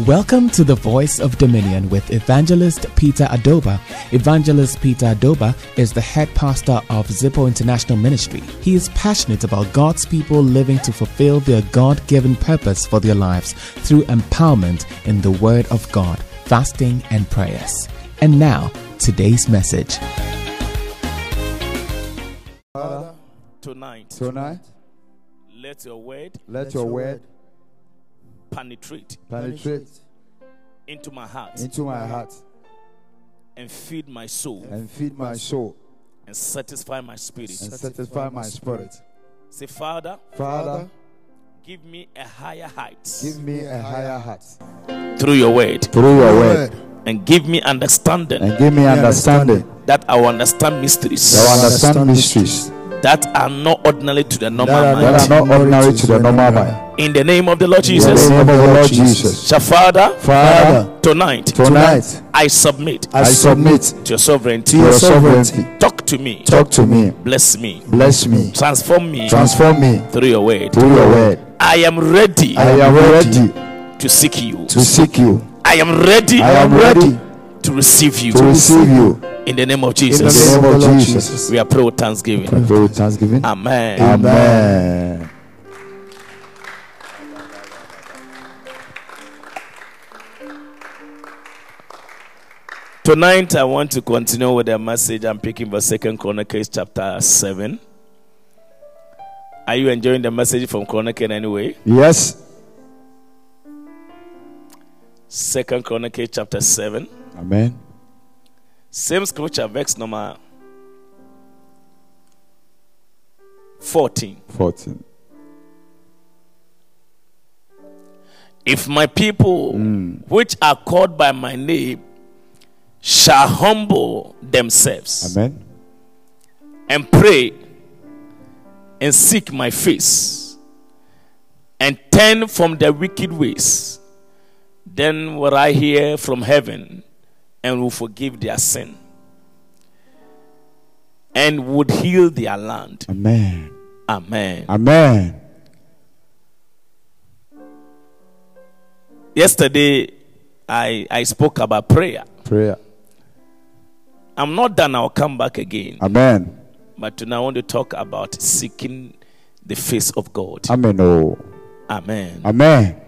Welcome to the Voice of Dominion with Evangelist Peter Adobah. Evangelist Peter Adobah is the head pastor of Zipo International Ministry. He is passionate about God's people living to fulfill their God given purpose for their lives through empowerment in the Word of God, fasting, and prayers. And now, today's message. Father, tonight. tonight, Let your word let your word penetrate penetrate into my heart into my heart and feed my soul and feed my soul and satisfy my spirit. and satisfy my spirit. Say, Father, Father, give me a higher height give me a higher heart through your word through your word and give me understanding and give me understanding that I will understand mysteries I will understand mysteries that are not ordinary to the normal that mind. are not ordinary to the normal mind. In the name of the Lord Jesus. In the name of the Lord Jesus. So, Father, Father, tonight tonight I submit I submit to your sovereignty. to your sovereignty. Talk to me. Talk to me, Bless me. bless me, Transform me transform me through your word. through your word. I am ready I am ready to seek you. to seek you. I am ready I am ready to receive you. to receive you. In the name of In the Jesus. name of Jesus. We are praying with thanksgiving. Pray with thanksgiving. Amen. Amen. Tonight I want to continue with the message I'm picking for Second Chronicles chapter 7. Are you enjoying the message from Chronicles anyway? Yes. Second Chronicles chapter 7. Amen. Same scripture, verse number 14. 14. If my people, hmm. which are called by my name, shall humble themselves Amen. and pray and seek my face and turn from their wicked ways, then will I hear from heaven and will forgive their sin and would heal their land. Amen. Amen. Amen. Yesterday, I, I spoke about prayer. Prayer. I'm not done, I'll come back again. Amen. But tonight I want to talk about seeking the face of God. Amen. Oh. Amen. Amen.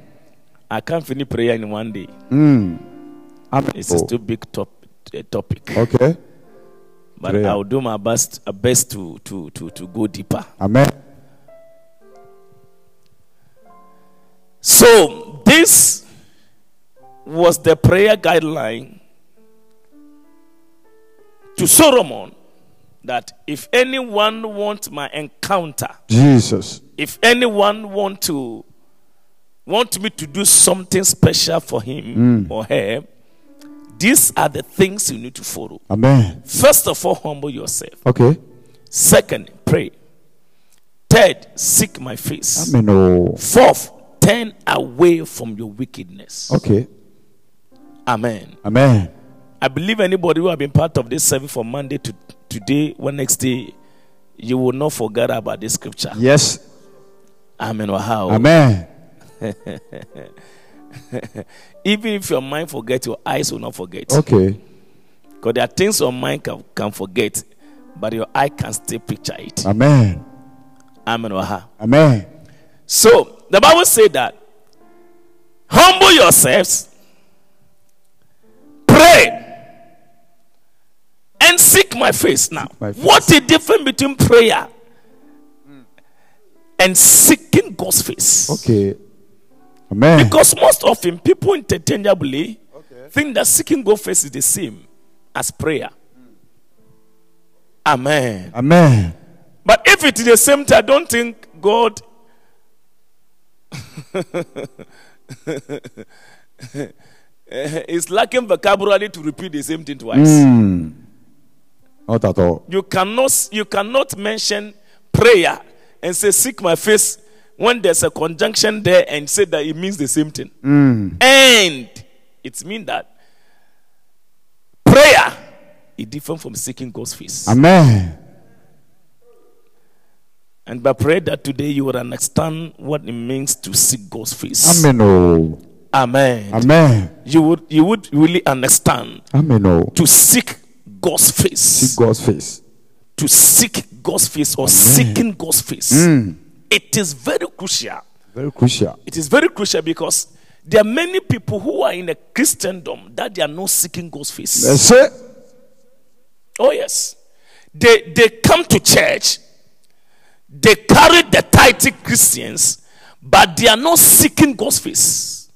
I can't finish prayer in one day. Mm. It's a too big top, uh, topic. Okay. But prayer. I'll do my best, uh, best to, to, to, to go deeper. Amen. So, this was the prayer guideline to Solomon that if anyone wants my encounter, Jesus. if anyone want to want me to do something special for him or her, these are the things you need to follow. Amen. First of all, humble yourself. Okay. Second, pray. Third, seek my face. Amen. Oh. Fourth, turn away from your wickedness. Okay. Amen. Amen. I believe anybody who have been part of this service from Monday to today, when next day, you will not forget about this scripture. Yes. Amen. Wow. Amen. Even if your mind forget, your eyes will not forget. Okay. Because there are things your mind can, can forget, but your eye can still picture it. Amen. Amen. Amen. So the Bible said that humble yourselves, pray, and seek my face. Now, my face. what is the difference between prayer and seeking God's face? Okay. Amen. Because most often people interchangeably think that seeking God's face is the same as prayer. Amen. Amen. But if it is the same thing, I don't think God is lacking vocabulary to repeat the same thing twice. Mm. Not at all. You cannot you cannot mention prayer and say seek my face when there's a conjunction there and say that it means the same thing. Mm. And it means that prayer is different from seeking God's face. Amen. And by prayer that today you will understand what it means to seek God's face. Amen. Oh. Amen. Amen. You would you would really understand Amen. Oh. to seek God's face. Seek God's face. to seek God's face or seeking God's face. It is very crucial. Very crucial. It is very crucial because there are many people who are in a Christendom that they are not seeking God's face. That's it. Oh, yes. They, they come to church, they carry the title Christians, but they are not seeking God's face.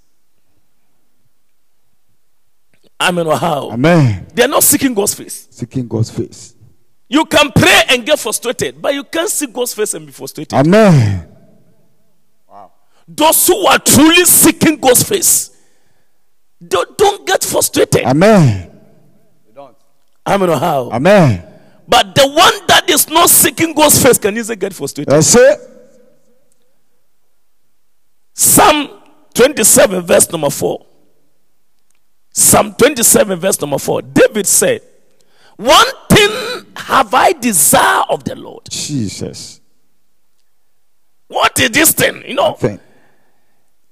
I mean, how? Amen. They are not seeking God's face. Seeking God's face. You can pray and get frustrated, but you can't see God's face and be frustrated. Amen. Those who are truly seeking God's face, don't, don't get frustrated. Amen. They don't. I mean, how? Amen. But the one that is not seeking God's face can easily get frustrated. That's it. Psalm 27, verse number 4. Psalm 27, verse number 4. David said, One thing have I desire of the Lord. Jesus. What is this thing? You know, Thing.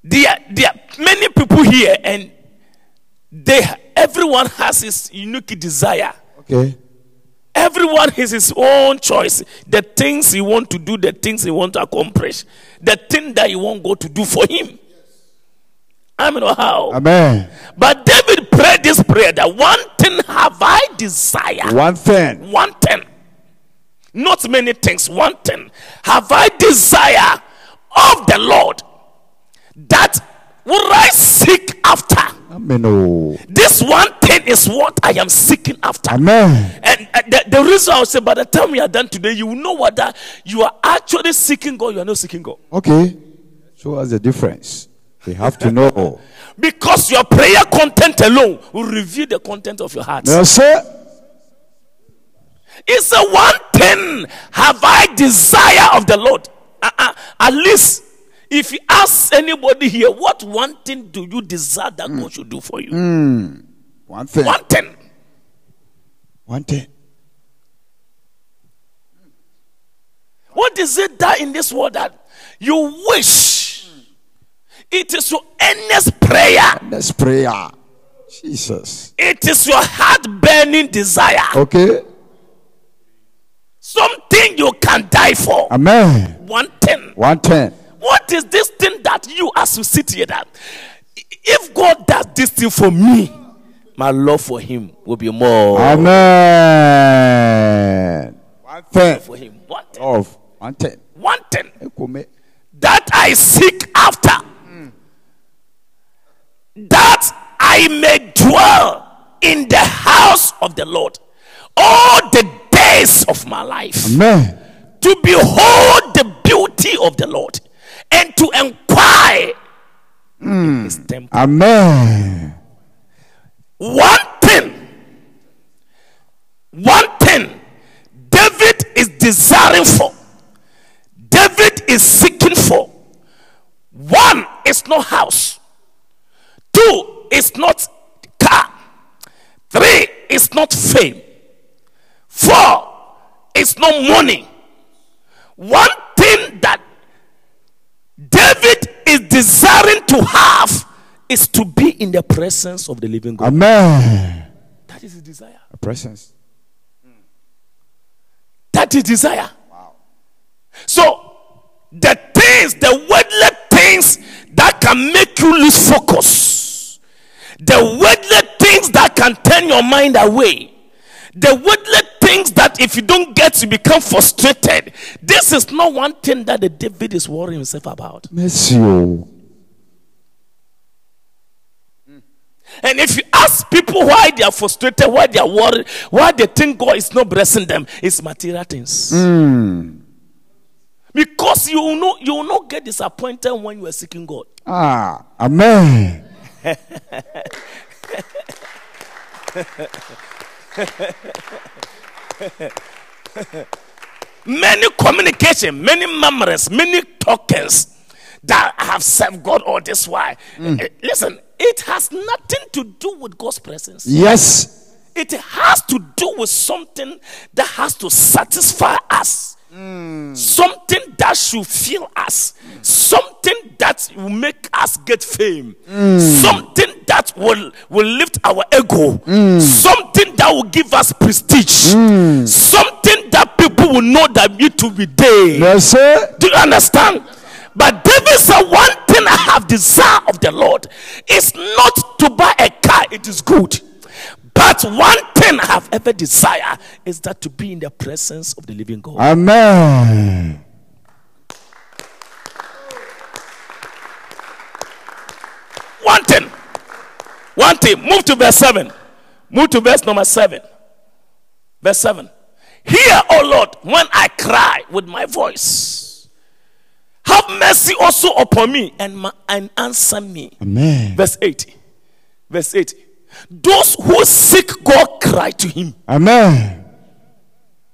there, are- there are many people here, and they everyone has his unique desire. Okay. Everyone has his own choice. The things he want to do, the things he want to accomplish, the thing that he want God to do for him. I mean, how? Amen. But David prayed this prayer that one thing have I desire. One thing. One thing. Not many things. One thing. Have I desire of the Lord that will I seek after. Amen. Oh. This one thing is what I am seeking after. Amen. And uh, the, the reason I will say, by the time we are done today, you will know what that you are actually seeking God, you are not seeking God. Okay. Show us the difference. We have to know. Because your prayer content alone will reveal the content of your heart. That's it. It's a one thing have I desire of the Lord. Uh-uh. At least if you ask anybody here, what one thing do you desire that God should do for you? Hmm. Hmm. One thing. One thing. One thing. What is it that in this world that you wish? It is your earnest prayer. Let's prayer. Jesus. It is your heart burning desire. Okay. Something you can die for. Amen. One thing. One thing. What is this thing that you, as you sit here, that if God does this thing for me, my love for Him will be more Amen. One thing. for Him. One thing. Of one thing. One thing that I seek after, that I may dwell in the house of the Lord all the days of my life. Amen. to behold the beauty of the Lord and to inquire in hmm. his temple. Amen. One thing, one thing David is desiring for, David is seeking for. One is no house, two is not car, three is not fame, four is not money. One thing that David is desiring to have is to be in the presence of the living God. Amen. That is his desire. A presence. That is desire. Wow. So the things, the worldly things that can make you lose focus, the worldly things that can turn your mind away, the worldly things that if you don't get you become frustrated. This is not one thing that the David is worrying himself about. Oh. And if you ask people why they are frustrated, why they are worried, why they think God is not blessing them, it's material things. Because you will not you will not get disappointed when you are seeking God. Ah. Amen. Many communication, many memories, many tokens that have served God all this while. Eh, Listen, it has nothing to do with God's presence. Yes. It has to do with something that has to satisfy us. Something that should fill us. Something that will make us get fame. Something something that will, will lift our ego, something that will give us prestige, something that people will know that you to be there. That's it. Do you understand? But David said, One thing I have desire of the Lord is not to buy a car, it is good. But one thing I have ever desire is that to be in the presence of the living God. Amen. One thing. One thing. Move to verse 7. Move to verse number 7. Verse 7. Hear, O Lord, when I cry with my voice. Have mercy also upon me and, ma- and answer me. Amen. Verse 80. Verse 80. Those who seek God cry to him. Amen.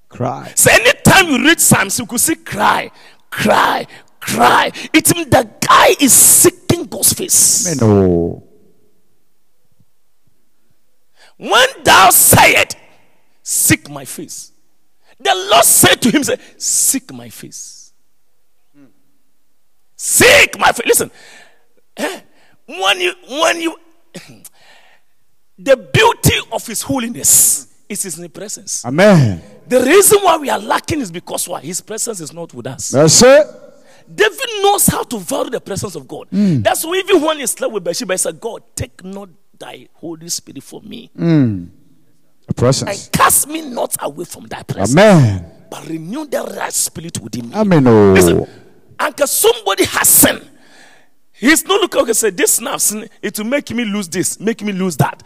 Cry. So anytime you read Psalms, you could see cry, cry, cry. It means the guy is seeking God's face. Amen. Oh. When thou sayest, Seek my face, the Lord said to him, Seek my face. Seek my face. Listen, eh, when you when you the beauty of his holiness is his presence. Amen. The reason why we are lacking is because why his presence is not with us. That's it. David knows how to value the presence of God. Hmm. That's why even when he slept with Bathsheba, he said, God, take not thy Holy Spirit from me hmm. The and presence. cast me not away from thy presence, Amen. but renew the right spirit within me. Amen. Oh. Listen, and 'cause somebody has sinned, he's not looking okay, say, This sin, it will make me lose this, make me lose that.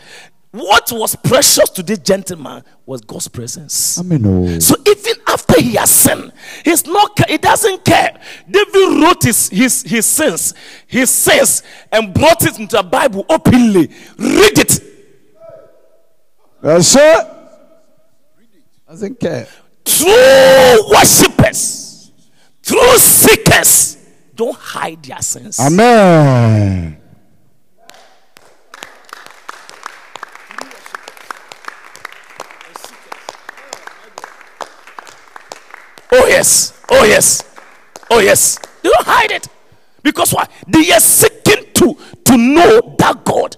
What was precious to this gentleman was God's presence. Amen. Oh. So even after he has sinned, he's not he doesn't care. David wrote his, his, his sins, his sins, and brought it into the Bible openly. Read it. That's it. Doesn't care. True worshippers, true seekers, don't hide their sins. Amen. Oh yes, oh yes, oh yes. They don't hide it because why? They are seeking to to know that God,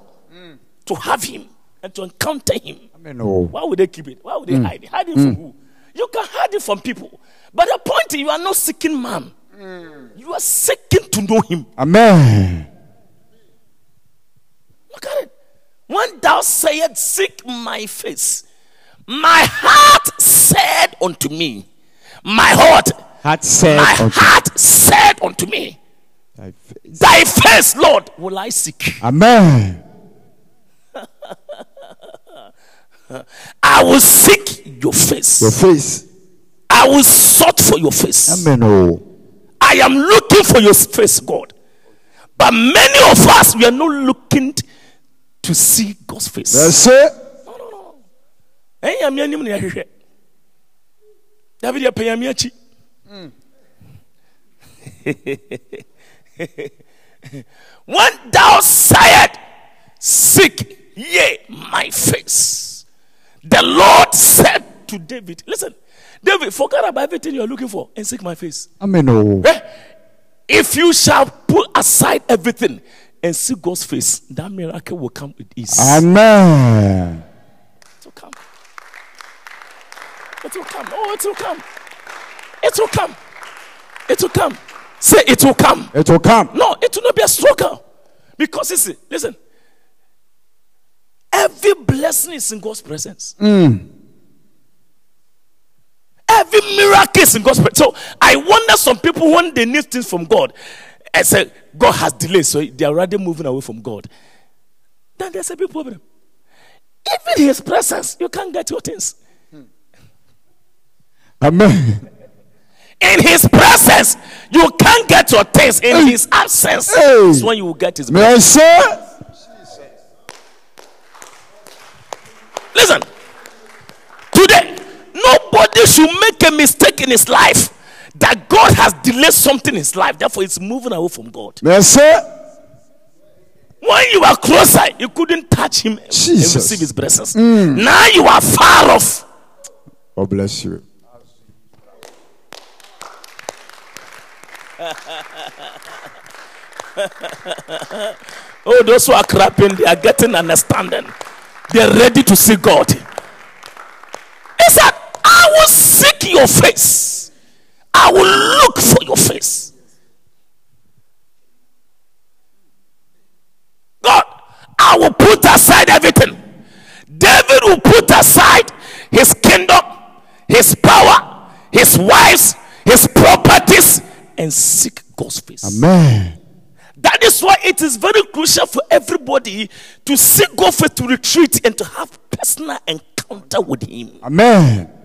to have Him and to encounter Him. Amen. Oh. Why would they keep it? Why would they hmm. hide it? Hide it from hmm. who? You can hide it from people. But the point is, you are not seeking man. Mm. You are seeking to know him. Amen. Look at it. When thou sayest, Seek my face, my heart said unto me, My heart, Had said my unto heart said unto me, thy face. Thy face, Lord, will I seek. Amen. I will seek your face. Your face. I will sought for your face. Amen. Oh. I am looking for your face, God. But many of us, we are not looking to see God's face. That's it. anim na yɛhwehwɛ david yɛpɛ nyame akyi when thou sayest seek ye my face the lord said to david listen david forget about everything you're looking for and seek my face Amen. Oh. Eh? If you shall put aside everything and seek God's face, that miracle will come with ease. Amen. It will come. It will come. Oh, it will come. It will come. It will come. Say it will come. It will come. No, it will not be a struggle. Because listen, listen. Every blessing is in God's presence. Every miracle is in God's presence. So I wonder some people when they need things from God and say God has delayed, so they are already moving away from God. Then there's a big problem. Even His presence, you can't get your things. Hmm. Amen. In His presence, you can't get your things. In His absence, Hey. is when you will get His. Merci. Listen, today, nobody should make a mistake in his life that God has delayed something in his life, therefore, it's moving away from God. Merci. When you are closer, you couldn't touch him and receive his blessings. Mm. Now you are far off. God bless you. Oh, those who are clapping, they are getting understanding. They're ready to see God. Said, I will seek your face. I will look for your face. God, I will put aside everything. David will put aside his kingdom, his power, his wives, his properties, and seek God's face. Amen. That is why it is very crucial for everybody to seek God for to retreat and to have personal encounter with Him. Amen.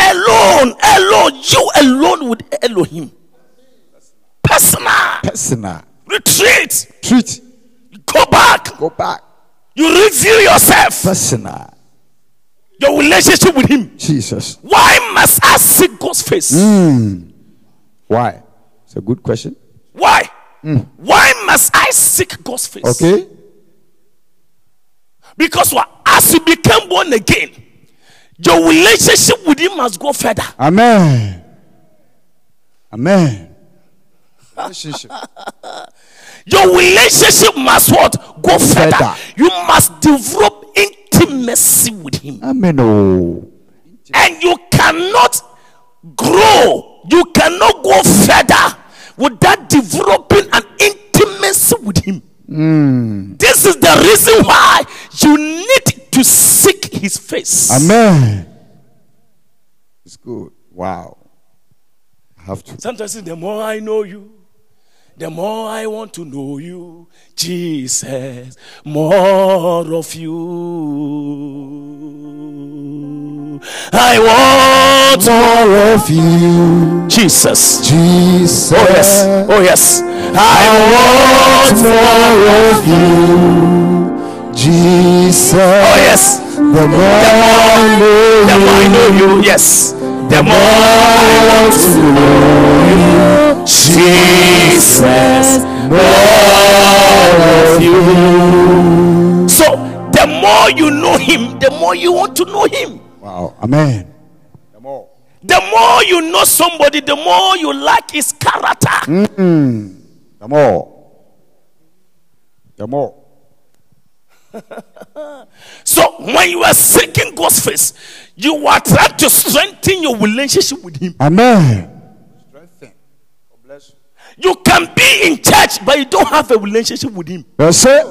Alone, alone, you alone with Elohim. Personal Personal. retreat. Treat. Go back. Go back. You review yourself. Personal. Your relationship with Him. Jesus. Why must I seek God's face? Hmm. Why? It's a good question. Why? Hmm. Why must I seek God's face? Okay. Because what? As you become born again, your relationship with Him must go further. Amen. Amen. Relationship. Your relationship must what? Go further. Further. You must develop intimacy with Him. Amen. Oh. And you cannot grow, you cannot go further without developing an intimacy with Him. This is the reason why you need to seek His face. Amen. It's good. Wow. I have to. Sometimes the more I know you, the more I want to know you, Jesus, more of you. I want more of you, Jesus. Jesus. Oh yes, oh yes. I want more of you, Jesus. Oh yes. The more I The more I know you, yes. The more I want to know you, Jesus, more of you. So, the more you know Him, the more you want to know Him. Wow. Amen. The more. The more you know somebody, the more you like His character. Mm-hmm. The more. The more. So, when you are seeking God's face, you are trying to strengthen your relationship with Him. Amen. Strengthen. God bless you. You can be in church, but you don't have a relationship with Him. That's it.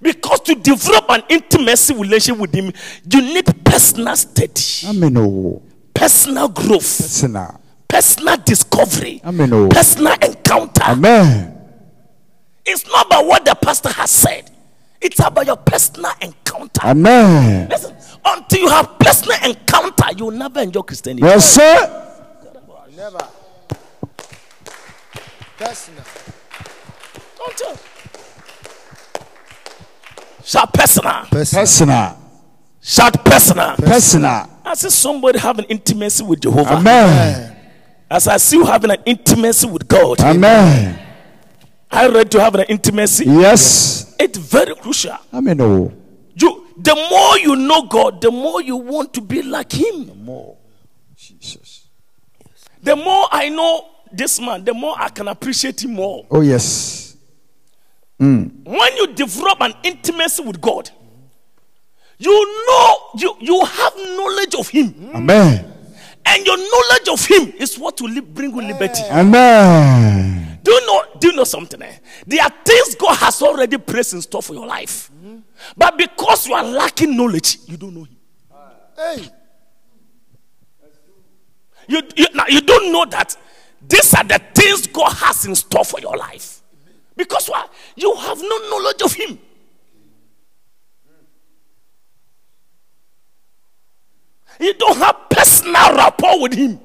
Because to develop an intimacy relationship with Him, you need personal study, Amen. Oh. personal growth, Personal. personal discovery, Amen. Oh. personal encounter. Amen. It's not about what the pastor has said, it's about your personal encounter. Amen. Listen, until you have personal encounter, you will never enjoy Christianity. Yes, sir. Never. Personal. Until. Shout personal. Personal. Shout personal. Personal. I see somebody having intimacy with Jehovah. Amen. As I see you having an intimacy with God, Amen. I read to have an intimacy. Yes. It's very crucial. Amen. Oh. You, the more you know God, the more you want to be like Him. The More. Jesus. The more I know this man, the more I can appreciate him more. Oh, yes. Mm. When you develop an intimacy with God, you know you you have knowledge of Him, Amen. and your knowledge of Him is what will bring you liberty. Amen. Do you know? Do you know something? eh? There are things God has already placed in store for your life, but because you are lacking knowledge, you don't know Him. Hey. You, you, now you don't know that these are the things God has in store for your life. Because why? You have no knowledge of Him. You don't have personal rapport with Him.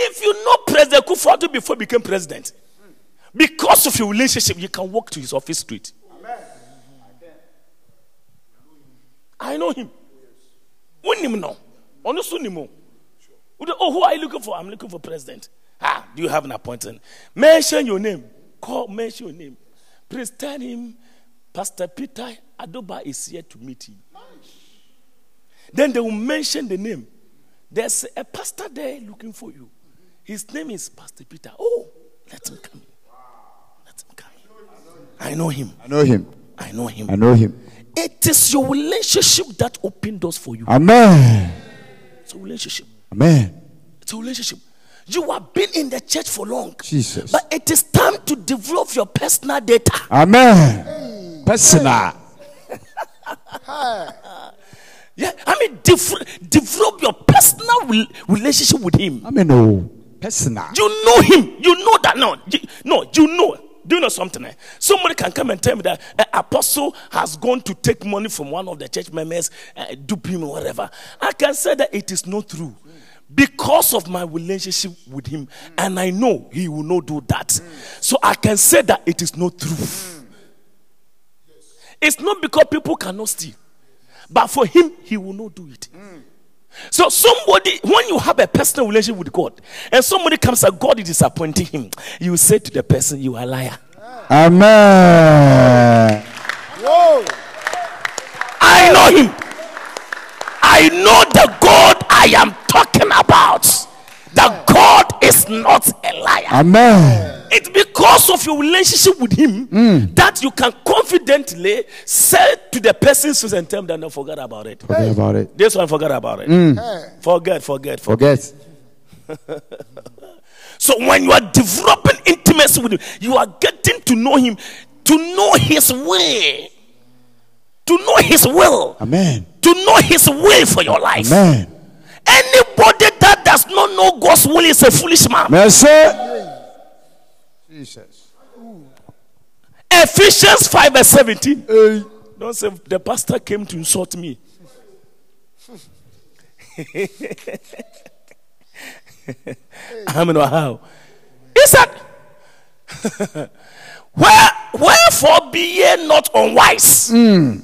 If you know President Kufuor before he became president, because of your relationship, you can walk to his office street. I know him. When him know, him. Oh, who are you looking for? I'm looking for president. Ah, do you have an appointment? Mention your name. Call, mention your name. Please tell him Pastor Peter Adobah is here to meet him. Then they will mention the name. There's a pastor there looking for you. His name is Pastor Peter. Oh, let him come. Let him- come. I know him. I know him. I know him. I know him. It is your relationship that open doors for you. Amen. It's a relationship. Amen. It's a relationship. You have been in the church for long. Jesus. But it is time to develop your personal data. Amen. Personal. Yeah, I mean, def- develop your personal rel- relationship with Him. Amen. Oh, personal. You know Him. You know that. No, you, no, you know. Do you know something? eh? Somebody can come and tell me that an apostle has gone to take money from one of the church members, uh, dupe him or whatever. I can say that it is not true because of my relationship with him, and I know he will not do that. So I can say that it is not true. It's not because people cannot steal, but for him, he will not do it. So somebody, when you have a personal relationship with God, and somebody comes and God is disappointing him, you say to the person, "You are a liar." Amen. Whoa. I know him. I know the God I am talking about. The God is not a liar. Amen. It's because of your relationship with him hmm. that you can confidently say to the person and tell them, "Don't forget about it." Forget about it. This one, forget about it. Hmm. Forget, forget, forget. Forget. So when you are developing intimacy with him, you are getting to know him, to know his way, to know his will, Amen. to know his will for your life. Amen. Anybody that does not know God's will is a foolish man. Mercy. Jesus. Ephesians 5 verse 17. Don't say the pastor came to insult me. I mean, how? He said, Where, Wherefore be ye not unwise? Hmm.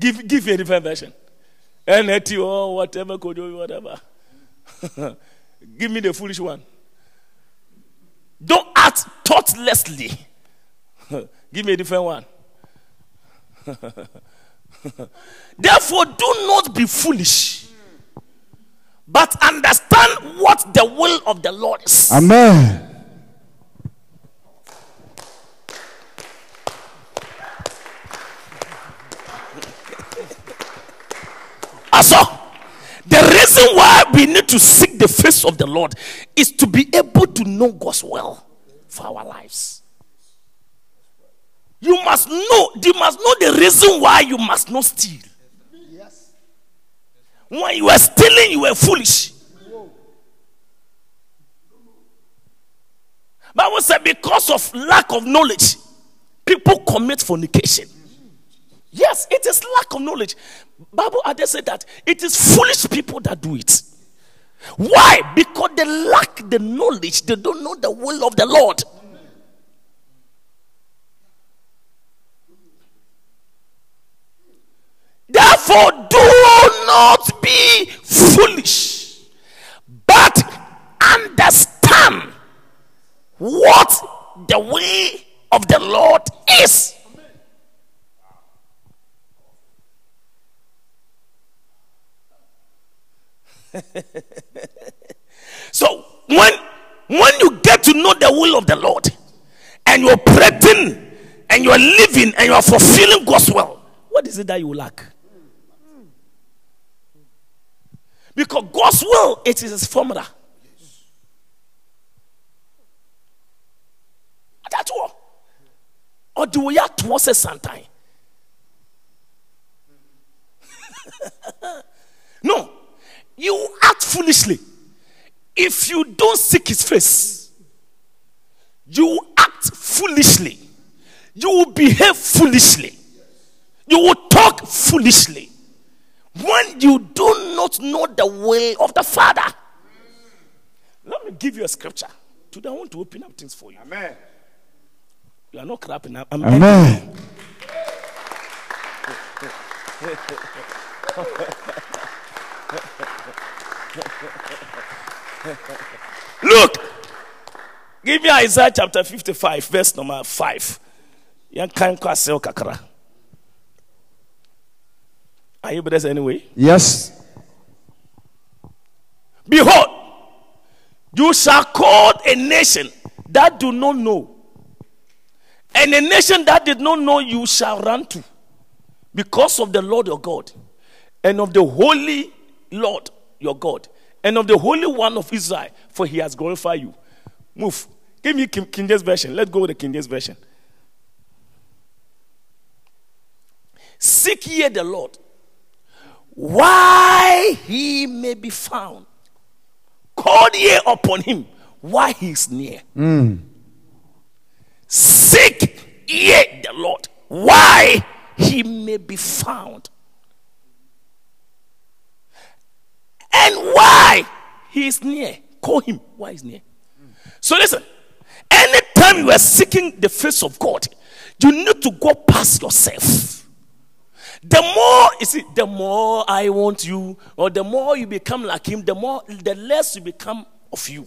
Give, give me a different version. NAT or whatever, Kojo, whatever. give me the foolish one. Don't act thoughtlessly. Give me a different one. Therefore, do not be foolish, but understand what the will of the Lord is. Amen. Also, the reason why we need to seek the face of the Lord is to be able to know God's will for our lives. You must know, you must know the reason why you must not steal. Yes. When you were stealing, you were foolish. Bible said because of lack of knowledge, people commit fornication. Yes, it is lack of knowledge. Bible Ade said that it is foolish people that do it. Why? Because they lack the knowledge. They don't know the will of the Lord. Therefore, do not be foolish, but understand what the way of the Lord is. So when when you get to know the will of the Lord and you're operating and you're living and you're fulfilling God's will, what is it that you lack? Because God's will, it is his formula. That's all. Or do we have towards a sometime? no. You act foolishly. If you don't seek his face, you act foolishly. You will behave foolishly. You will talk foolishly. When you do not know the will of the Father. Let me give you a scripture. Today I want to open up things for you. Amen. You are not clapping. I'm, I'm Amen. Look, give me Isaiah chapter 55, verse number 5. Yan kan kwase kakra. Are you brothers anyway? Yes. Behold, you shall call a nation that do not know, And a nation that did not know you shall run to because of the Lord your God and of the holy Lord your God and of the Holy One of Israel, for he has glorified you. Move. Give me King, King James Version. Let's go with the King James Version. Seek ye the Lord, why he may be found. Call ye upon him, why he is near. Hmm. Seek ye the Lord, why he may be found. And why he is near. Call him why he's near. So listen, anytime you are seeking the face of God, you need to go past yourself. The more you see, the more I want you, or the more you become like him, the more the less you become of you.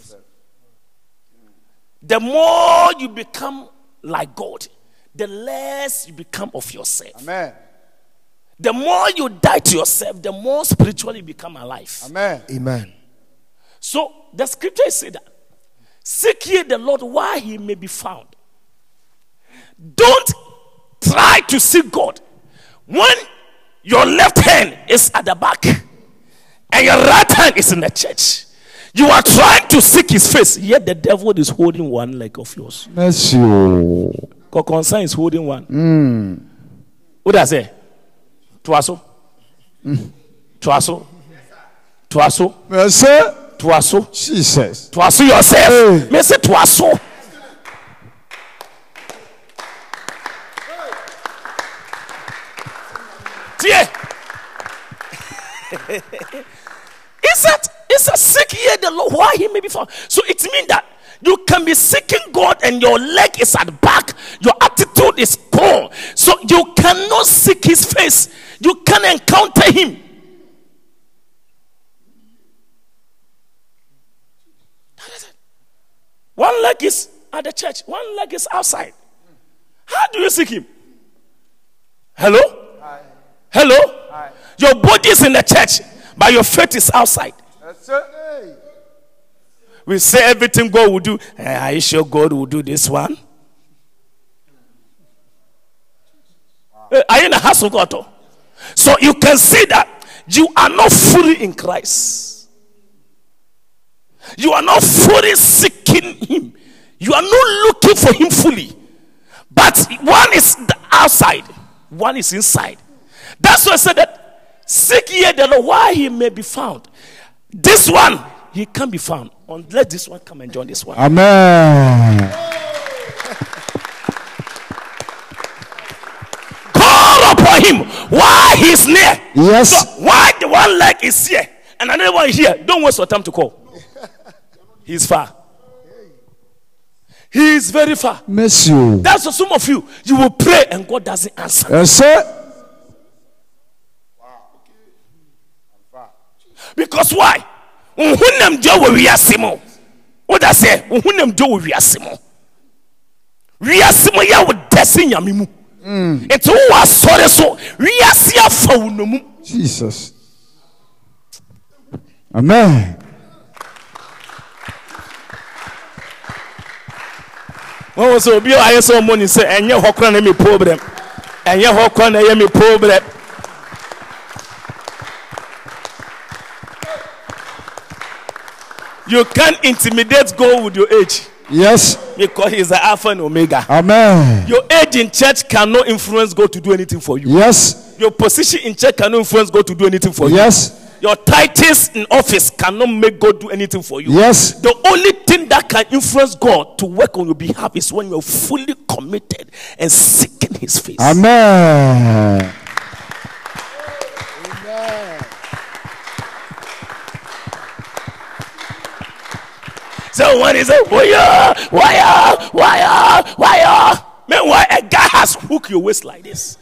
The more you become like God, the less you become of yourself. Amen. The more you die to yourself, the more spiritually you become alive. Amen. Amen. So the scripture say that seek ye the Lord while he may be found. Don't try to seek God when your left hand is at the back and your right hand is in the church. You are trying to seek his face, yet the devil is holding one leg of yours. Mercy. oh. Concern is holding one. Hmm. What does it? Tuaso. Tuaso. Tuaso. Mercy. Tuaso. Jesus. Tuaso yourself. Me say tuaso. Tie. Is that it's a seek ye the Lord why he may be found. So it means that you can be seeking God and your leg is at back, your attitude is gone. So you cannot seek his face, you can encounter him. That is it. One leg is at the church, one leg is outside. How do you seek him? Hello? Hello? Your body is in the church, but your faith is outside. We say everything God will do. Eh, Are you sure God will do this one? Eh, Are you in the house of God? oh? So you can see that you are not fully in Christ. You are not fully seeking Him. You are not looking for Him fully. But one is the outside, one is inside. That's why I said that seek ye the Lord why He may be found. This one, He can't be found unless this one come and join this one. Amen. Call upon While He's near. Yes. So why the one leg is here and another one here? Don't waste your time to call. He's far. He is very far. Oh. That's why some of you you will pray and God doesn't answer. Mercy. Because why? Nhunam jo wo wiase mo. What I say? Nhunam jo wo wiase mo. Wiase mo ya wo dese nyame Mm. mu. Enti wo asɔre so wiase afa wo no. Jesus. Amen. Wɔn wɔ sɛ obi a ayɛ sɛ ɔmo ni sɛ ɛnyɛ hɔ kora na mi problem. Ɛnyɛ hɔ kora na ɛyɛ mi problem. You can't intimidate God with your age Yes. because He's the Alpha and Omega. Amen. Your age in church cannot influence God to do anything for you. Yes. Your position in church cannot influence God to do anything for you. Yes. Your titles in office cannot make God do anything for you. Yes. The only thing that can influence God to work on your behalf is when you're fully committed and seeking His face. Amen. So when he say, why why why why Meanwhile, a guy has hooked your waist like this.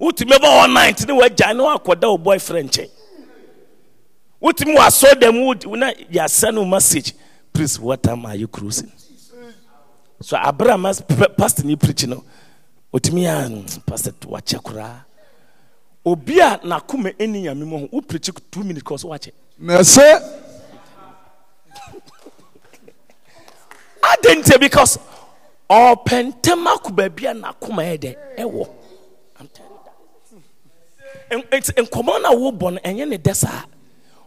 wotumi bɛ all night ne wagya ne wakɔda wo boyfriend nkyɛn wotumi wasɔ dɛm wo na yɛasɛ no message. Please what time are you cruising so abere a pastor ni preach no otumi a "Mm, pastor wakyɛ koraa obi a n'akoma ɛni nyame mu ho wo preach two minutes kɔ so wakyɛ Merci. adɛnti because ɔpɛ ntɛm ako baabi a n'akoma yɛ dɛ ɛwɔ I'm telling you that. N- nti nkɔmɔ no ɛnyɛ ne dɛ saa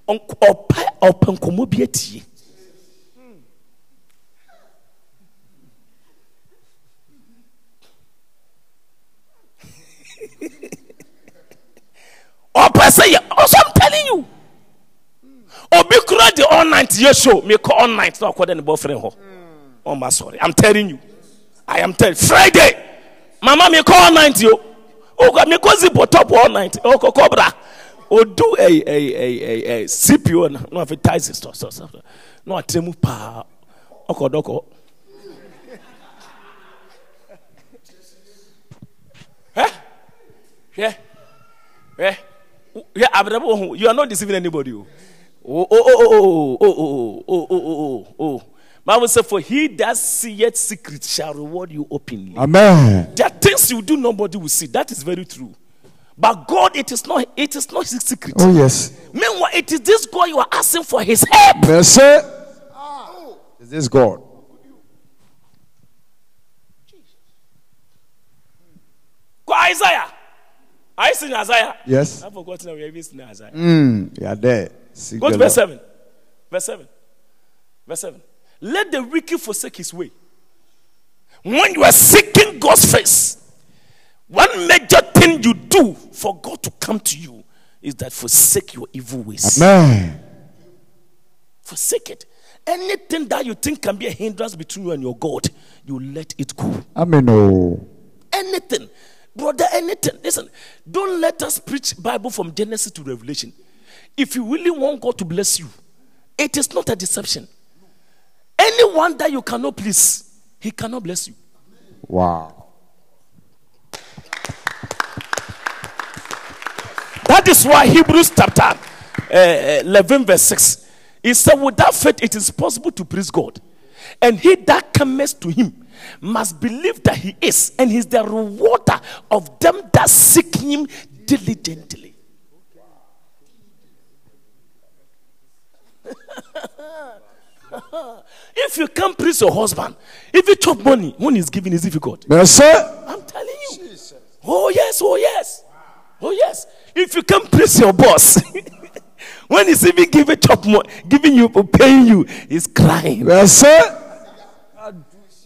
ɔpɛ ɔpɛ nkɔmɔ bi atie ɔpɛ sɛ yɛ ɔsɔ I'm telling you. Obi kura de all night yɛ show me kɔ all night na ɔkɔ de ne boyfriend hɔ ɔma sorry I'm telling you. I am telling Friday mama me kɔ all night yo. Ɔkɔ me kɔ zip top all night ɔkɔ kɔbra odu ɛyi ɛyi ɛyi ɛyi ɛyi CPO na na afɛ taxi stɔ stɔ stɔ na ɔtɛn mu paa ɔkɔ dɔkɔ hwɛ hwɛ hwɛ abirabɔ wɔ ho you are not deceiving anybody o. Oh, oh, oh, oh, oh, oh, oh, oh, oh, oh, oh, oh. Bible says, For he that seeth secret shall reward you openly. Amen. There are things you do nobody will see. That is very true. But God, it is not it is not his secret. Oh, yes. Meanwhile, it is this God you are asking for his help. Merci. Is this God? Jesus. Go Isaiah. I seen Isaiah. Yes. I've forgotten that we have seen Isaiah. Mm, you are there. Seek Go to verse Lord. 7. Verse 7. Verse 7. Let the wicked forsake his way. When you are seeking God's face, one major thing you do for God to come to you is that forsake your evil ways. Amen. Forsake it. Anything that you think can be a hindrance between you and your God, you let it go. Amen. Oh. Anything. Brother, anything. Listen, don't let us preach Bible from Genesis to Revelation. If you really want God to bless you, it is not a deception. Anyone that you cannot please, he cannot bless you. Wow. That is why Hebrews chapter uh, 11, verse 6. He said, Without faith, it is possible to please God. And he that cometh to him must believe that he is, and he's the rewarder of them that seek him diligently. if you can't please your husband, if you chop money when he's giving is difficult. sir. I'm telling you. Oh yes, oh yes, oh yes. If you can't please your boss, when he's even giving chop mo- giving you, paying you, he's crying. Merci.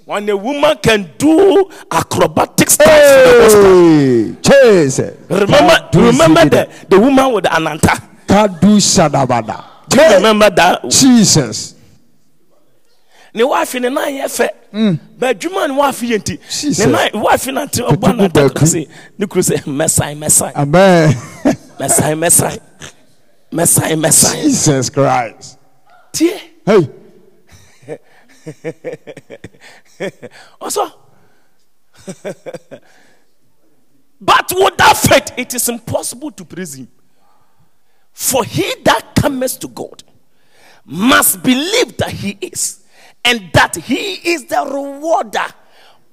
When a woman can do acrobatic stuff, in the gospel. Hey. Jesus. remember, Kadu remember the, the woman with the ananta. Kadu shadabada. Do you remember that? Jesus. Ne wife ne nan yɛ fɛ. Mm. But adwuma ne wife yɛ nti. Ne nan wife na te ɔbɔ ananta baabi. kura se ne kuro mɛsan mɛsan Amen. mɛsan mɛsan mɛsan mɛsan. Jesus Christ. Tie. Hey. Also, but without faith, it is impossible to praise Him. For he that cometh to God must believe that He is, and that He is the rewarder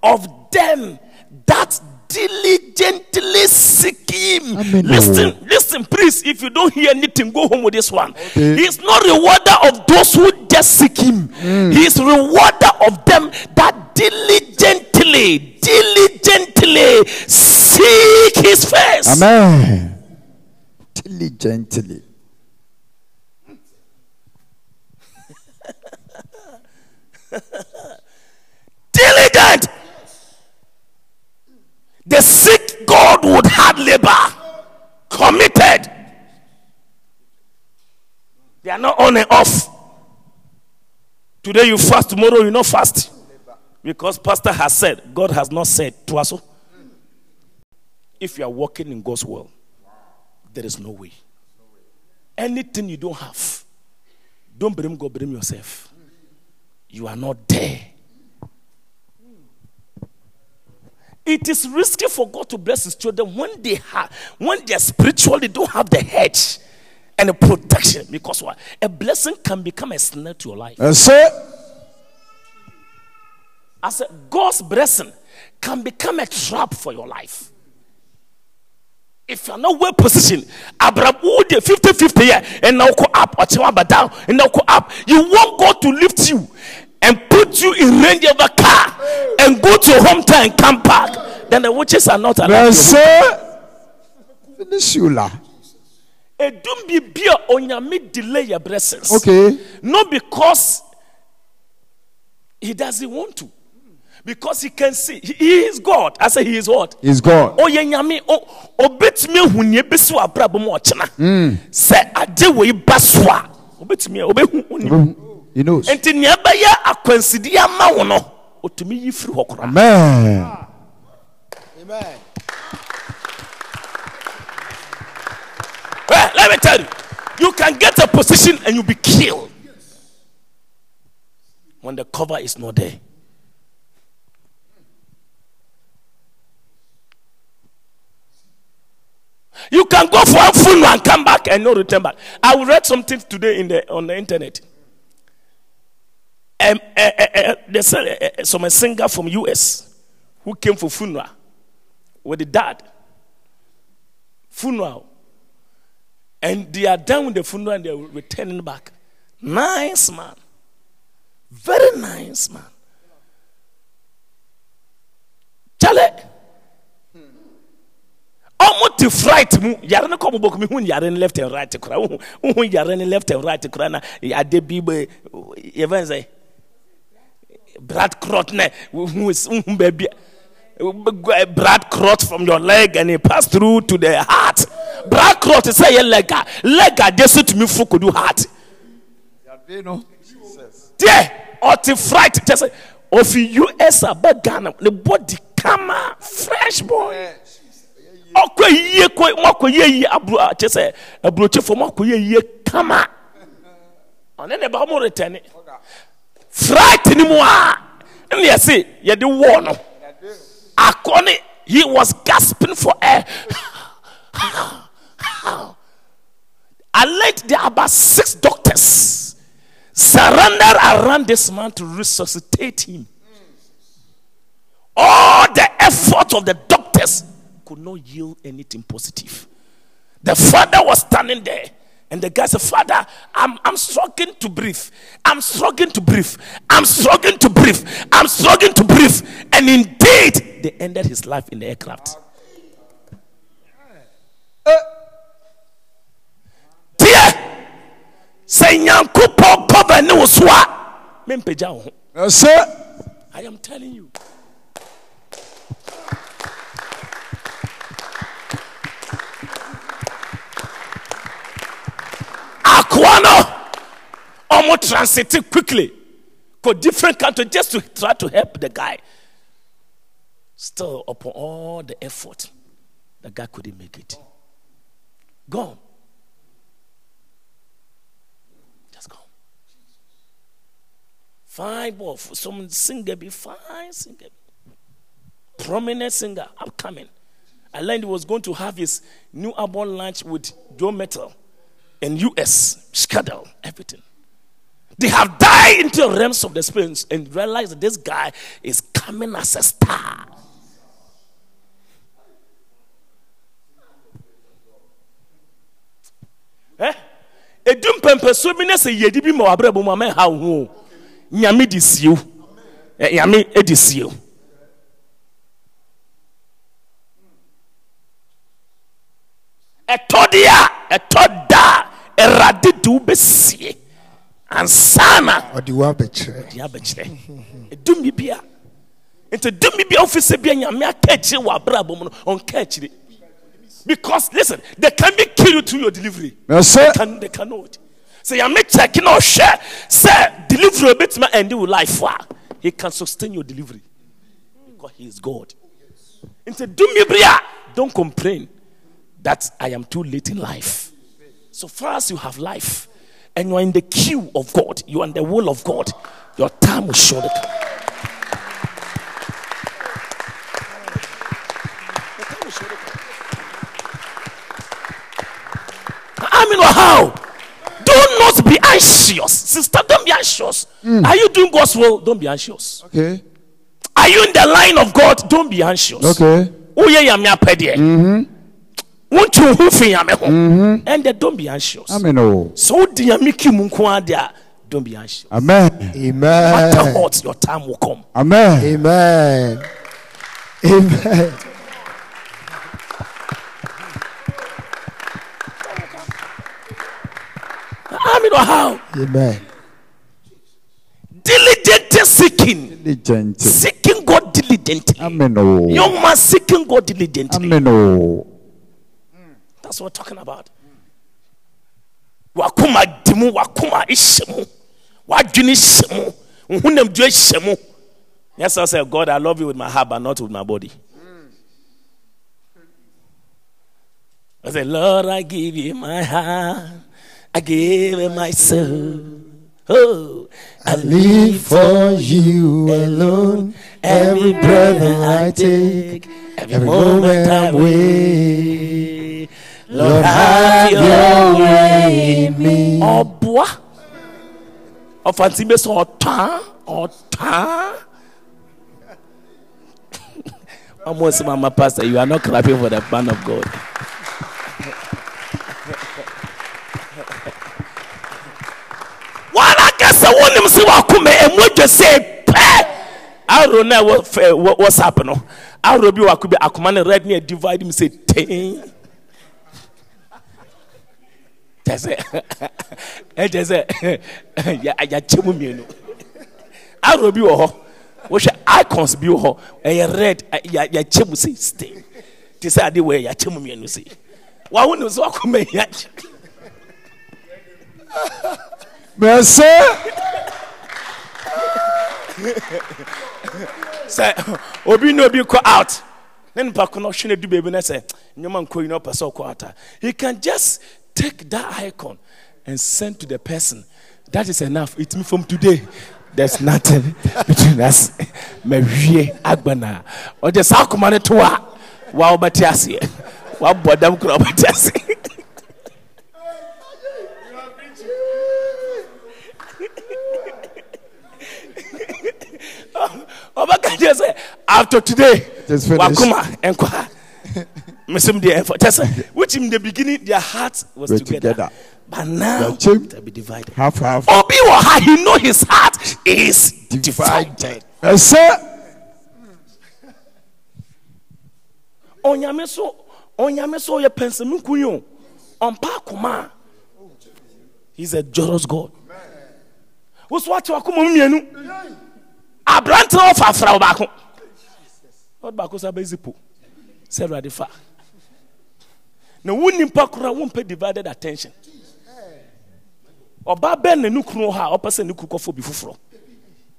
of them that diligently seek Him. Amen. Listen, listen, please. If you don't hear anything, go home with this one. He is not rewarder of those who just seek Him. Mm. He is rewarder of them that diligently, diligently seek His face. Amen. Diligently. They seek God would hard labor, committed. They are not on and off. Today you fast, tomorrow you not fast. Because pastor has said, God has not said to us. so. If you are walking in God's will, there is no way. Anything you don't have, don't blame God, blame yourself. You are not there. It is risky for God to bless His children when they have, when they are spiritual, they don't have the hedge and the protection. Because what? A blessing can become a snare to your life. That's it. I said, God's blessing can become a trap for your life. if you're not well positioned, abrabu de 50 50 yeah, and now go up, or down, and now go up. You want God to lift you and put you in range of a car and go to your hometown and come back. Then the witches are not allowed. Mais to- c'est finish you là. Edum bi bia onyame delay your blessings. Okay. Not because he doesn't want to. Because he can see. He, he is God. I say he is what? He's God. ɔyɛ nyame o- obetumi ahu nea ebesi wɔ abrabɔ mu ɔkyena hmm. sɛ ade wɔ yi ba so a obetumi a obehu onim He knows. nti nea ɛbɛyɛ akwansidi ama wo no otumi yi firi hɔ koraa Amen. Amen. well let me tell you you can get a position and you'll be killed when the cover is not there You can go for a funeral and come back and not return back. I read something today in the on the internet. Um, uh, uh, there's a, some a singer from US who came for funeral with the dad. Funeral. And they are done with the funeral and they are returning back. Nice man. Very nice man. Charlie. ɔmo te fright mu yare no kɔ mo bɔkɔ mi hu yare no left and right kora wohu yare no left and right kora na ade bi bɛ yɛfɛn sɛ blood clot a- eh, blood clot from your leg and it pass through to the heart. Blood clot sɛ yɛ leg a leg a de so tumi fo kodu heart. Deɛ ɔte fright just ɔfi us aba ghana the body kama fresh boy. Ɔkɔ yie mo akɔ yie yie aburo a ah, kyɛ sɛ aburokyefo akɔ yie yie kama ɔne ne ba mo retɛne fright ni mu a ɛna yɛse yɛde wɔ no akɔ ne he was gasping for air I learned there about six doctors surrounded around this man to resuscitate him. All the effort of the doctors could not yield anything positive. The father was standing there, and the guy said, Father, I'm, I'm struggling to breathe. I'm struggling to breathe. I'm struggling to breathe. I'm struggling to breathe. And indeed, they ended his life in the aircraft. Dear, say nyankopɔn cover ne wo so a mempagya wo ho Mais c'est I am telling you. Akoa no, almost transited quickly, go different country just to try to help the guy. Still, upon all the effort, the guy couldn't make it. Gone. Just gone. Fine boy, some singer be fine singer, prominent singer, upcoming. I learned he was going to have his new album launch with Joe Mettle in US, scandal, everything. They have died into the realms of the spirits and realized that this guy is coming as a star. Eh? Edum pɛmpɛso bi na sɛ yɛdi bi ma wabrɛ mu a mɛha wo ho nyame de sie wo Eh, nyame de sie wo ɛtɔ deɛ a ɛtɔ da a ɛwurade de wo bɛsie ansa na ɔde wo abɛkyerɛ de abɛkyerɛ ɛdumi bi a nti dumi bi a wofi sɛ bia nyame aka akyire wɔ abrabɔ mu no ɔnka akyire because listen they can be kill you through your delivery. C'est can they cannot. Sɛ nyame kyɛke na ɔhwɛ sɛ delivery obɛtumi ɛnde wo life a he can sustain your delivery. Because he is god. Nti dumi bere a don't complain that i am too late in life so far as you have life and you are in the queue of god you are in the will of god your time will surely come Your time will surely come. I mean, how? Do not be anxious. Sister, don't be anxious. Hmm. Are you doing God's will? Don't be anxious. okay. Are you in the line of God? Don't be anxious. Okay. Woyɛ nyame apɛdeɛ. wontu wo ho fi nyame ho mm-hmm. and then don't be anxious Amen. Oh. so wodi nyame ki mu nko ade a don't be anxious Amen. matter Amen. what your time will come Amen. Amen. Amen. amen or how Amen. diligent seeking Diligent. seeking god diligently Amen. Oh. young man seeking god diligently Amen. Oh. That's what we're talking about. Wakuma dimu, wakuma ishemu, wadwini shemu, nhunam dwe shemu. Yes, I said, God, I love you with my heart, but not with my body. I said, Lord, I give you my heart, I give you my soul. Oh, I Live for you alone. Every breath that I take, every moment I wait. Lord, have your way in me. ọboa ɔfanti bɛ sɛ ɔtaa ɔtaa ɔmo sɛ mama pastor you are not clapping for the man of god. Wala kɛsɛ wonim wakoma ɛmu adwa sɛ pɛ aro na wɔ whatsapp no aro bi wako bi akoma ne red ne divide mu sɛ ten kyɛ sɛ ɛkyɛ sɛ ya- yɛakyɛ mu mmienu aro bi wɔ hɔ wohwɛ icons bi wɔ hɔ ɛyɛ red yɛakyɛ mu sɛ stain te sɛ ade wɔ yɛ yɛakyɛ mu mmienu sɛ wawo ne sɛ wakoma yi akyɛ Merci. sɛ obi ne obi kɔ out. Ne nipa ko no ɔhwɛ no du baabi no sɛ nneɛma nkɔ yi na ɔpɛ sɛ ɔkɔ out he can just take that icon and send to the person. That is enough. It's me from today. There's nothing between us. Mawie agbana. Ɔgye saa akoma no to wa wobɛte aseɛ wabɔ dam kora wobɛte ase. Ɔbɛka kyerɛ sɛ after today Just ɛnkɔ mesom deɛ ɛmfa kyɛ sɛ which in the beginning their hearts was Were together. together. but now are they'll be divided. Half, half. obi wɔ ha he know his heart is divided. Merci. onyame so onyame so ɔyɛ pɛnsɛmenku yi o ɔmpa akoma. A he's a jealous god. Woso ate wakoma mu mmienu aberante na ɔfa afra wo baako ɔde baako sɛ abɛzi po sɛ awurade fa na wo nipa koraa wompɛ divided attention. Ɔbaa bɛn na ne kunu wɔ hɔ a ɔpɛ sɛ ne kunu kɔfɔ bi foforɔ?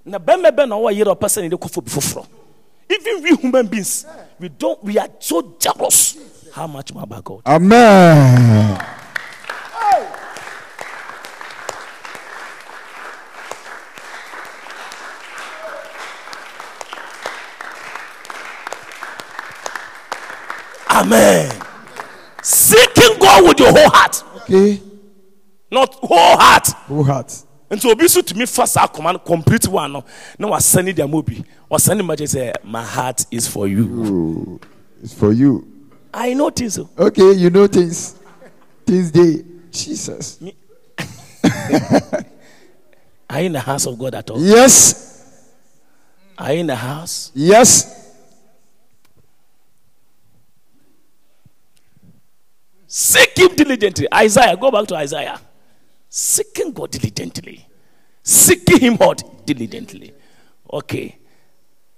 Na bɛrima bɛn na ɔwɔ yere ɔpɛ sɛ ne de bi foforɔ? Even we human beings we don't we are so jealous how much more about god. Amen. amen seeking god with your whole heart Okay. not whole heart Whole heart? nti obi nso tumi fa saa akoma no complete one no na wasɛne de ama obi wasɛne ma kyɛ sɛ my heart is for you Ooh, it's for you. i know things o Okay, you know things. Things they. Jesus. Me. Are you in the house of god at all Yes. are you in the house Yes. Seek him diligently. Isaiah go back to isaiah. Seeking god diligently. Seeking him out diligently. Okay.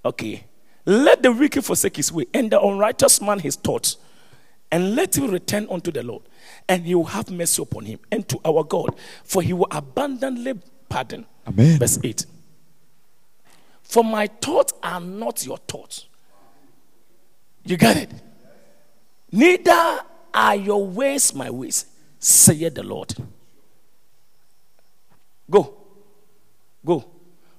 Okay. Let the wicked forsake his way and the unrighteous man his thoughts. And let him return unto the lord. And he will have mercy upon him and to our god. For he will abundantly pardon. Amen. verse 8 for my thoughts are not your thoughts. You got it? Neither are your ways my ways, saith the Lord. Go. Go.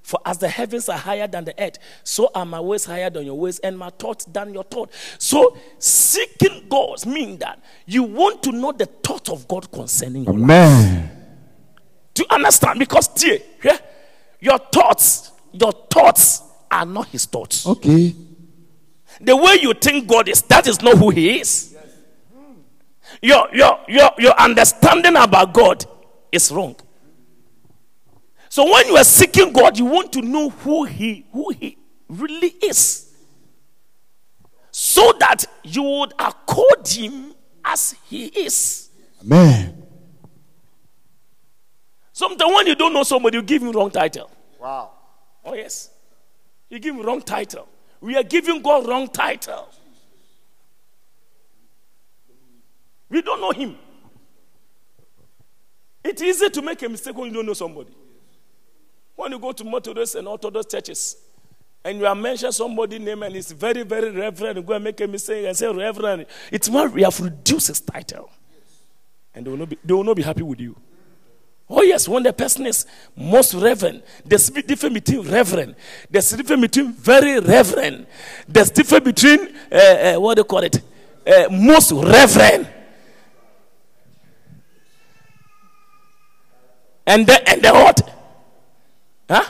For as the heavens are higher than the earth, so are my ways higher than your ways, and my thoughts than your thought. So seeking God means that you want to know the thought of God concerning your life. Amen. Do you understand? Because dear, yeah, your thoughts, your thoughts are not his thoughts. Okay. The way you think God is, that is not who He is. Your, your, your, your understanding about God is wrong. So when you are seeking God, you want to know who He who He really is. So that you would accord him as he is. Amen. Sometimes when you don't know somebody, you give him wrong title. Wow. Oh, yes. You give him wrong title. We are giving God wrong title. We don't know him. It's easy to make a mistake when you don't know somebody. When you go to Methodist and Orthodox churches, and you are mentioning somebody's name and it's very, very reverend, you go and make a mistake and say reverend, it's more we have reduced his title. And they will not be, they will not be happy with you. Oh, yes, when the person is most reverend, there's a difference between reverend, there's a difference between very reverend, there's a difference between, uh, uh, what do you call it, uh, most reverend. And the, and the what? Huh?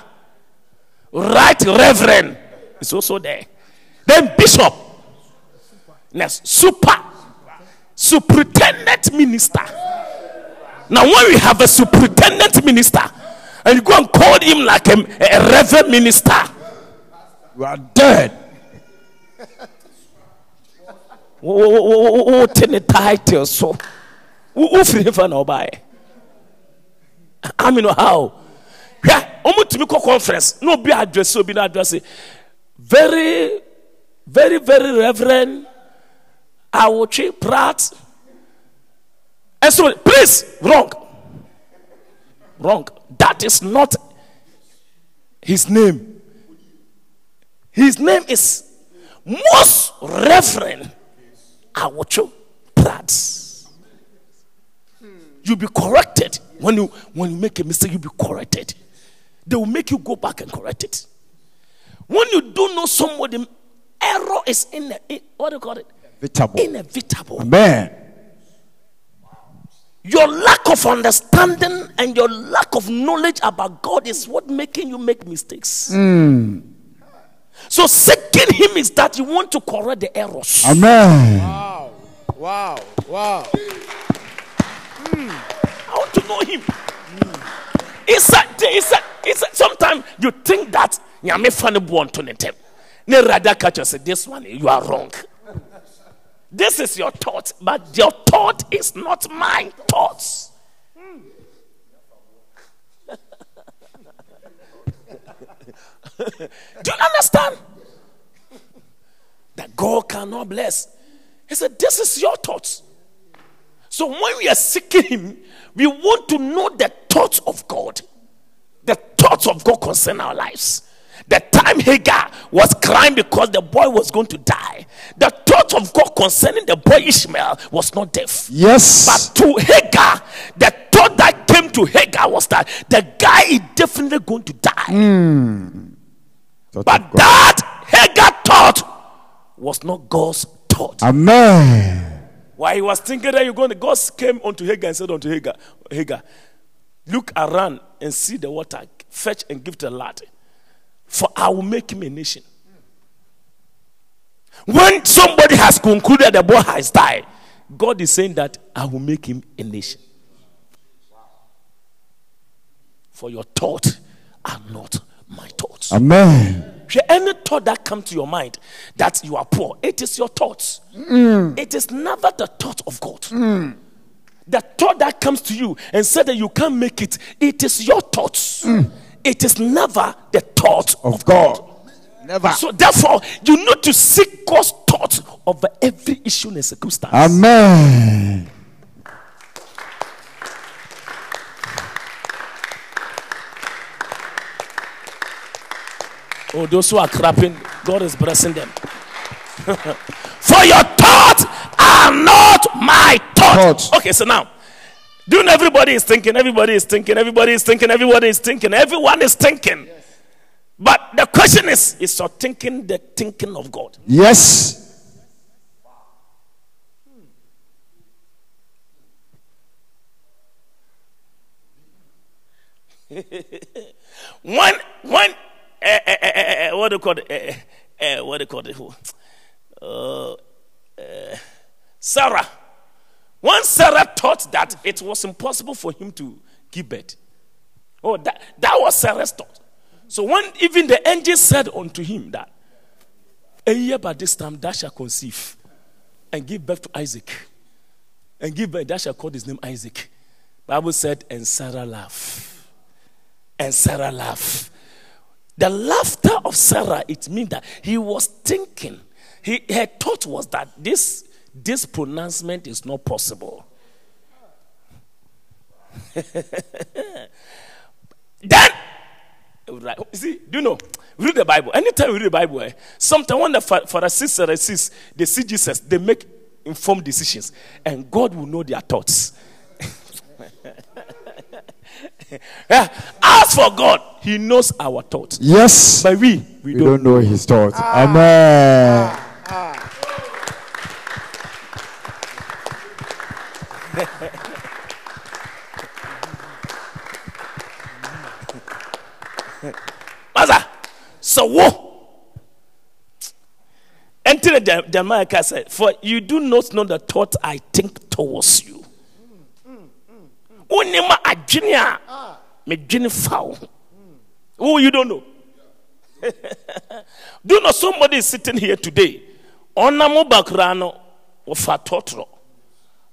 Right Reverend is also there. Then Bishop. Next, super. Superintendent minister. Now, when we have a superintendent minister, and you go and call him like a, a reverend minister, You are dead. what title so? Who free for nobody? I mean, how? hwɛ ɔmotumi kɔ conference obi address obi na address very very very reverend Awotwi Pratt and eh, so please wrong. Wrong. That is not his name. His name is most reverend Awotwi Pratt you'll be corrected when you when you make a mistake you'll be corrected they will make you go back and correct it. When you don't know somebody, error is in, in what do you call it? Inevitable. Inevitable. Amen. Your lack of understanding and your lack of knowledge about God is what making you make mistakes. Hmm. So seeking Him is that you want to correct the errors. Amen. Wow. Wow. Wow. I want to know Him. It's a, it's a, it's sometimes you think that. Ne rather catch us this one you are wrong. This is your thought, but your thought is not my thoughts. Do you understand? That God cannot bless. He said, This is your thoughts. So when we are seeking Him, we want to know the thoughts of God, the thoughts of God concern our lives. The time Hagar was crying because the boy was going to die, the thought of God concerning the boy Ishmael was not death. Yes. But to Hagar, the thought that came to Hagar was that the guy is definitely going to die. Hmm. Thought But that Hagar thought was not God's thought. Amen. While he was thinking that you're going to, God came unto Hagar and said unto Hagar, Hagar, look around and see the water, fetch and give to the lad, for I will make him a nation. When somebody has concluded the boy has died, God is saying that I will make him a nation. For your thoughts are not my thoughts. Amen. Any thought that comes to your mind that you are poor, it is your thoughts. Mm. It is never the thought of God. The thought that comes to you and said that you can't make it, it is your thoughts. Mm. It is never the thought of, Of God. Never. So therefore, you need to seek God's thought over every issue and circumstance. Amen. Oh, those who are clapping, God is blessing them. For your thoughts are not my thoughts. Okay, so now, doing everybody is thinking, everybody is thinking, everybody is thinking, everybody is thinking, everyone is thinking. But the question is, is your thinking the thinking of God? Yes. When, when, uh, uh, uh, what do you call it? What do you call it? Who? Uh, Sarah When Sarah thought that it was impossible for him to give birth, oh, that, that was Sarah's thought. So when even the angel said unto him that, a year by this time thou shalt conceive and give birth to Isaac, and give birth, thou shalt call his name Isaac. Bible said, and Sarah laughed. And Sarah laughed. The laughter of Sarah, it means that he was thinking. He, her thought was that this, this pronouncement is not possible. then, see, do you know? Read the Bible. Anytime you read the Bible, eh, sometimes when the Pharisees, Pharisees, they see Jesus, they make informed decisions, and God will know their thoughts. yeah. As for God, He knows our thoughts. Yes. But we, we, We don't. don't know his thoughts. Ah. Amen. Master, so wo. Enter the Jeremiah said, For you do not know the thought I think towards you. Onima adwene a medwene fa wo ho. Oh, you don't know. do you know somebody is sitting here today? Onamo bakra no.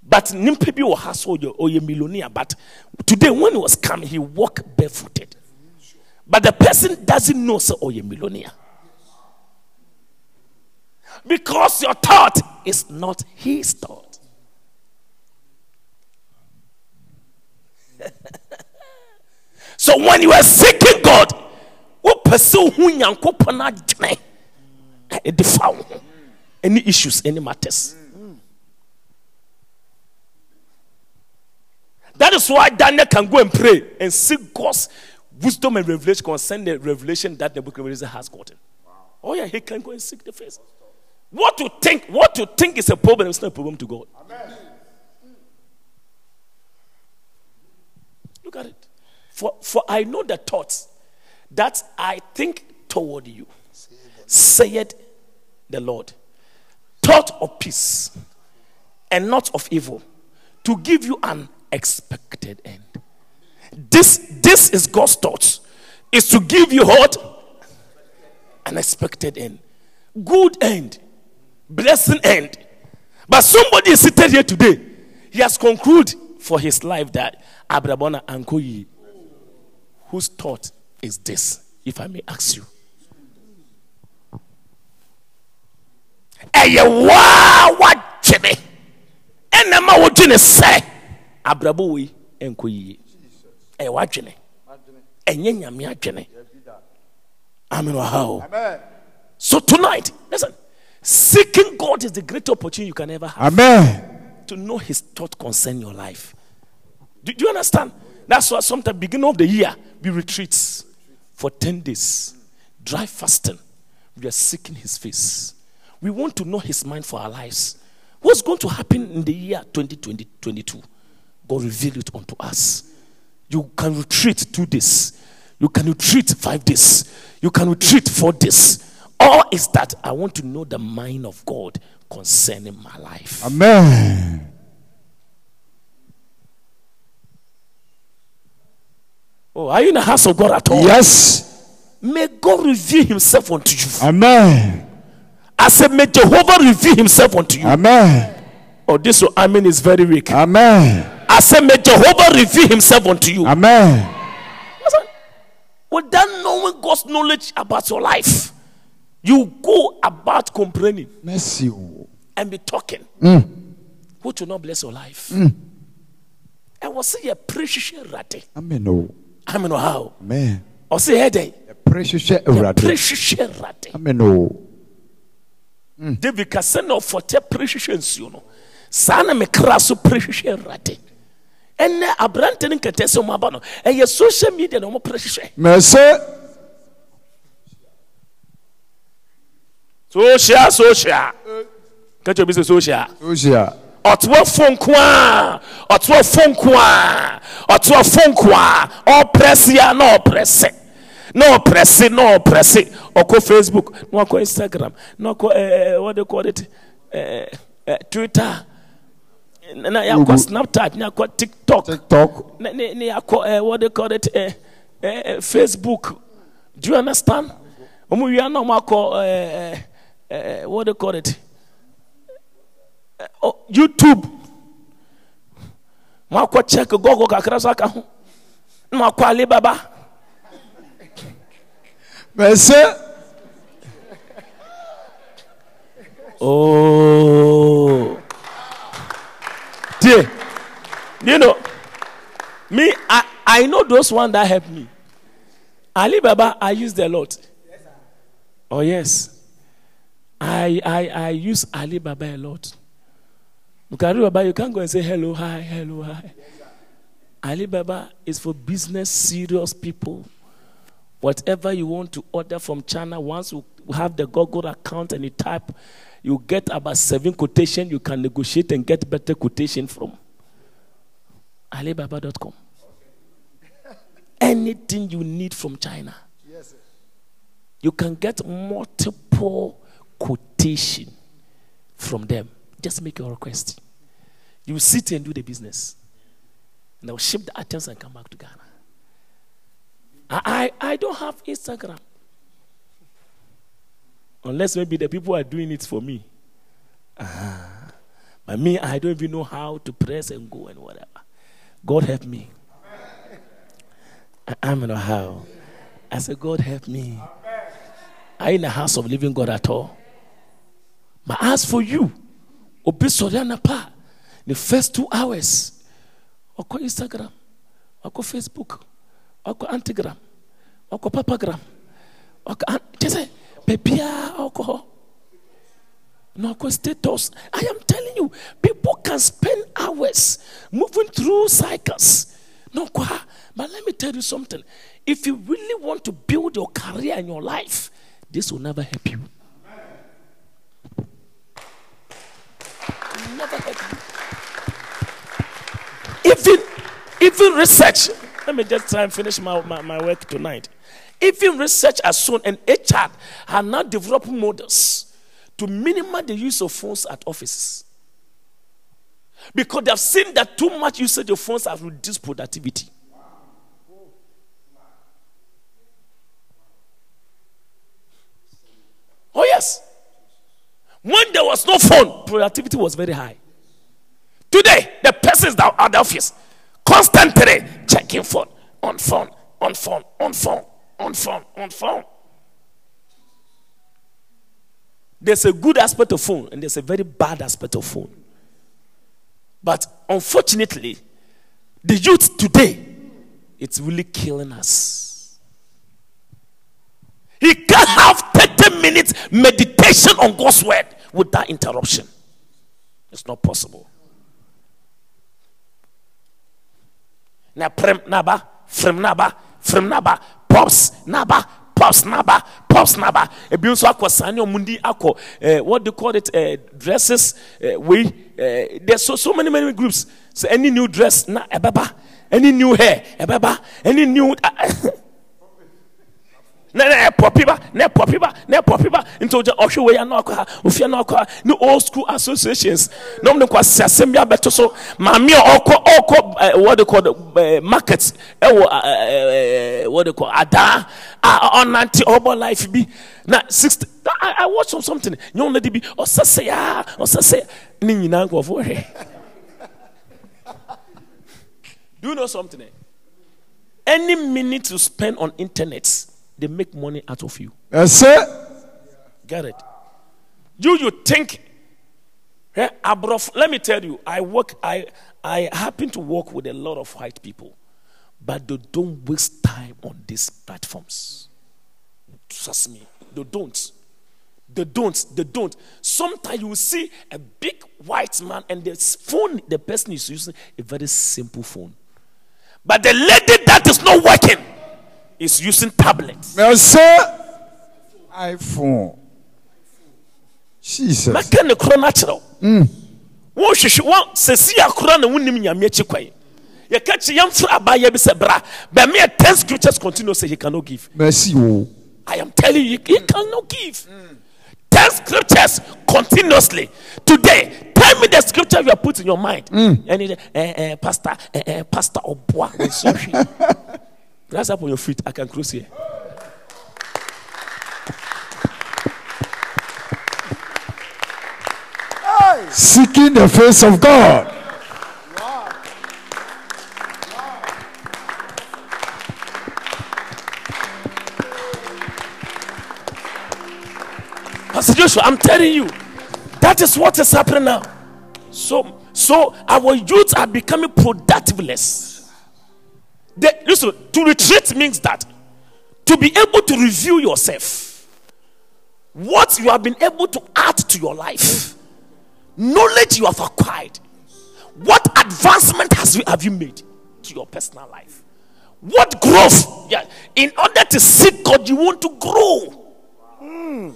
But nimpa bi wɔ ha so ɔyɛ ɔyɛ millionaire. But today when he was coming, he walked barefooted. But the person doesn't know so a millionaire. Because your thought is not his thought. so when you are seeking God, what pursue who adwene e de fa wo ho. any issues any matters that is why Daniel can go and pray and seek God's wisdom and revelation concerning the revelation that the book of Revelation has gotten. Oh yeah, he can go and seek the face. What to think, what to think is a problem it's not a problem to God. Look at it. For, for I know the thoughts that I think toward you, saith the Lord. Thought of peace and not of evil, to give you an expected end. This, this is God's thoughts. Is to give you what? An expected end. Good end. Blessing end. But somebody is seated here today. He has concluded for his life that Abrabona Ankoyi, whose thought is this, if I may ask you? ɛyɛ waa wagyene ɛna ma wodwene sɛ abrabɔ wei ɛnkɔ yie ɛyɛ wadwene ɛnyɛ nyame adwene amen wɔ ha o so tonight listen. Seeking god is the great opportunity you can ever have. Amen. To know his thought concerning your life. Do, do you understand? That's why sometimes beginning of the year we retreat for 10 days. Dry fasting. We are seeking his face. We want to know his mind for our lives. What's going to happen in the year 2020 22 god reveal it unto us. You can retreat two days. You can retreat five days. You can retreat four days. All is that i want to know the mind of god concerning my life Amen. oh are you in the house of god at all Yes. may god reveal himself unto you Amen. I said, May Jehovah reveal himself unto you. Amen. Oh, this I mean is very weak. Amen. I said, May Jehovah reveal himself unto you. Amen. Without knowing God's knowledge about your life, you go about complaining Mercy. o. and be talking, mm. which will not bless your life. Mm. I was say a precious rate. Amen. Oh. o. I mean, how? Amen. Or say, hey, Precious Awurade. precious rate. Amen. o. david ka sɛ na ɔfɔtɛ prehwehwɛ nsuo no saa na mekra so prehwehwɛ awurade ɛnɛ aberante no nkɛtɛ sɛ ɔmo aba no social media no ɔmo precious. Social social ka kyerɛ bi sɛ social Osia. ɔtoa fo nko a ɔtoa fo nko a ɔtoa fo nko a ɔprɛse a na ɔprɛse na ɔprɛse na ɔprɛse ɔkɔ facebook na ɔkɔ instagram na ɔkɔ ɛɛ what they call it? Ɛɛ ɛɛ twitter. Na snapchat na yɛakɔ tiktok. TikTok. na na yɛakɔ eh, what they call it? Eh, eh, eh, facebook. Do you understand? Ɔmo wia na akɔ eh, eh, eh, what they call it Eh, oh, youtube mo akɔ check google kakra so aka ho na mo akɔ alibaba Merci. Oh. Dear, you know, me, I, I know those one that help me. Alibaba, I use a lot. Oh, yes. I, I, I use Alibaba a lot. Look at Alibaba, you can't go and say hello, hi, hello, hi. Alibaba is for business serious people. Whatever you want to order from China, once you have the Google account and you type, you get about seven quotation. You can negotiate and get better quotation from Alibaba.com. Anything you need from China, Yes, you can get multiple quotation from them. Just make your request. You sit and do the business, and they'll ship the items and come back to Ghana. I, I, I don't have Instagram. Unless maybe the people are doing it for me. Ah. But me, I don't even know how to press and go and whatever. God help me. I, I don't know how. I said, God help me. I in the house of living God at all. But as for you, obi pa the first two hours ɔkɔ Instagram ɔkɔ Facebook ɔkɔ Antigram ɔkɔ Papagram ɔkɔ kyɛ sɛ baabiara ɔkɔ hɔ na ɔkɔ status. I am telling you people can spend hours moving through cycles. No but let me tell you something. If you really want to build your career and your life this will never help you. never help you. Even, even research, let me just try and finish my, my, my work tonight. Even research has shown, and HR are now developing models to minimize the use of phones at offices. Because they have seen that too much usage of phones has reduced productivity. Oh, yes. When there was no phone, productivity was very high. Today, persons that at the office constantly checking phone, on phone, on phone, on phone, on phone, on phone. There's a good aspect of phone and there's a very bad aspect of phone. But unfortunately, the youth today, it's really killing us. He can't have 30 minutes meditation on God's word without interruption. It's not possible. Na prem naba, frem naba, frem naba, pops naba, pops naba, pops naba. Ebi nso akɔ sani omundi akɔ eh, what they call it eh, dresses eh, we eh, there's so so many many groups. So any new dress na ebeba, any new hair ebeba, any new. na na ɛpɔpi ba na ɛpɔpi na ɛpɔpi ofia no old school associations. Na wɔn de kɔ asi asɛm so. Maame a ɔkɔ ɛɛ what they call ɛɛ market ɛwɔ ɛɛ what they call adaa a ɔnante ɔbɔ life bi. Na sixty i i watch some something. Nyɛ na de bi ɔsɛsɛ yaa ɔsɛsɛ ne nyinaa nkɔfo do you know something? Any minute you spend on internet they make money out of you. Merci. Get it? Do you think eh, abrof, let me tell you, I work I I happen to work with a lot of white people, but they don't waste time on these platforms. Trust me, they don't. They don't. They don't. Sometimes you will see a big white man and the phone the person is using a very simple phone. But the lady that is not working is using tablets. Merci. iPhone. Jesus. mɛka ne korɔ no akyerɛw wɔhwehwɛ wɔn sɛsi akora na wonim nyame akyi kwan yɛka kye yɛmfrɛ abayɛ bi sɛ bra but me 10 scriptures continue say he cannot give Merci. Oh. i am telling you he cannot give 10 scriptures continuously today Tell me the scripture you have put in your mind. And it, eh, eh, Pastor, eh, eh, Pastor Obwa. Rise up on your feet. I can close here. Seeking the face of God. Pastor Joshua, I'm telling you, that is what is happening now. So, so our youth are becoming productiveless. Listen, to retreat means that to be able to review yourself, what you have been able to add to your life, knowledge you have acquired, what advancement has you, have you made to your personal life, what growth. Yeah, in order to seek God, you want to grow. Hmm.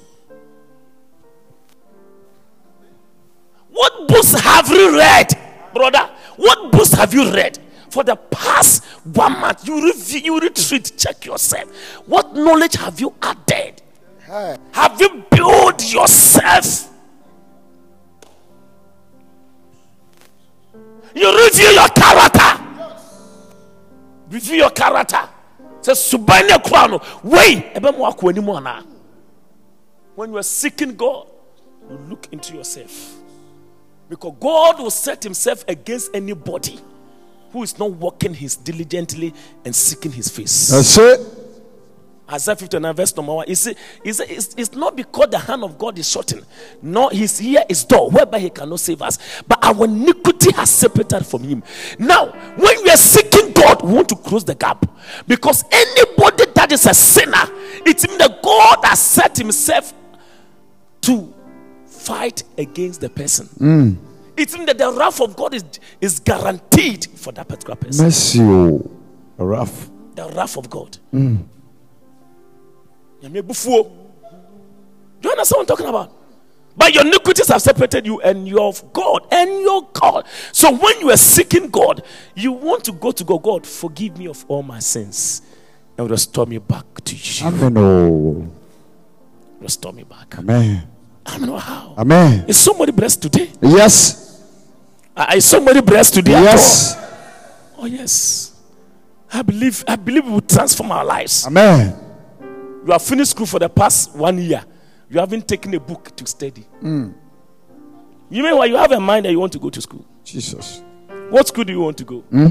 What books have you read, brother? What books have you read? For the past one month, you review, you retreat, check yourself. What knowledge have you added? Have you built yourself? You review your character. Review your character. Say, Subanya Kwano, wait, when you are seeking God, you look into yourself. Because God will set himself against anybody who is not working his diligently and seeking his face. That's it. Isaiah 59 verse number 1. It's, it's, it's, it's not because the hand of God is shortened, nor his ear is dull, whereby he cannot save us. But our iniquity has separated from him. Now, when we are seeking God, we want to close the gap. Because anybody that is a sinner, it means that God has set himself to fight against the person. Hmm. It means that the wrath of God is, is guaranteed for that particular person. Mercy. oh. Rough. The wrath of God. Mm. Bufuo. Do you understand what I'm talking about? But your iniquities have separated you and your God and your God. So when you are seeking God, you want to go to God. God, forgive me of all my sins and restore me back to you. Amen. Oh. Restore me back. Amen. I mean, how? Amen. Is somebody blessed today? Yes. Is somebody blessed today? Yes. Oh yes. I believe. I believe it will transform our lives. Amen. You have finished school for the past one year. You haven't taken a book to study. Hmm. You mean why you have a mind that you want to go to school? Jesus. What school do you want to go? Hmm?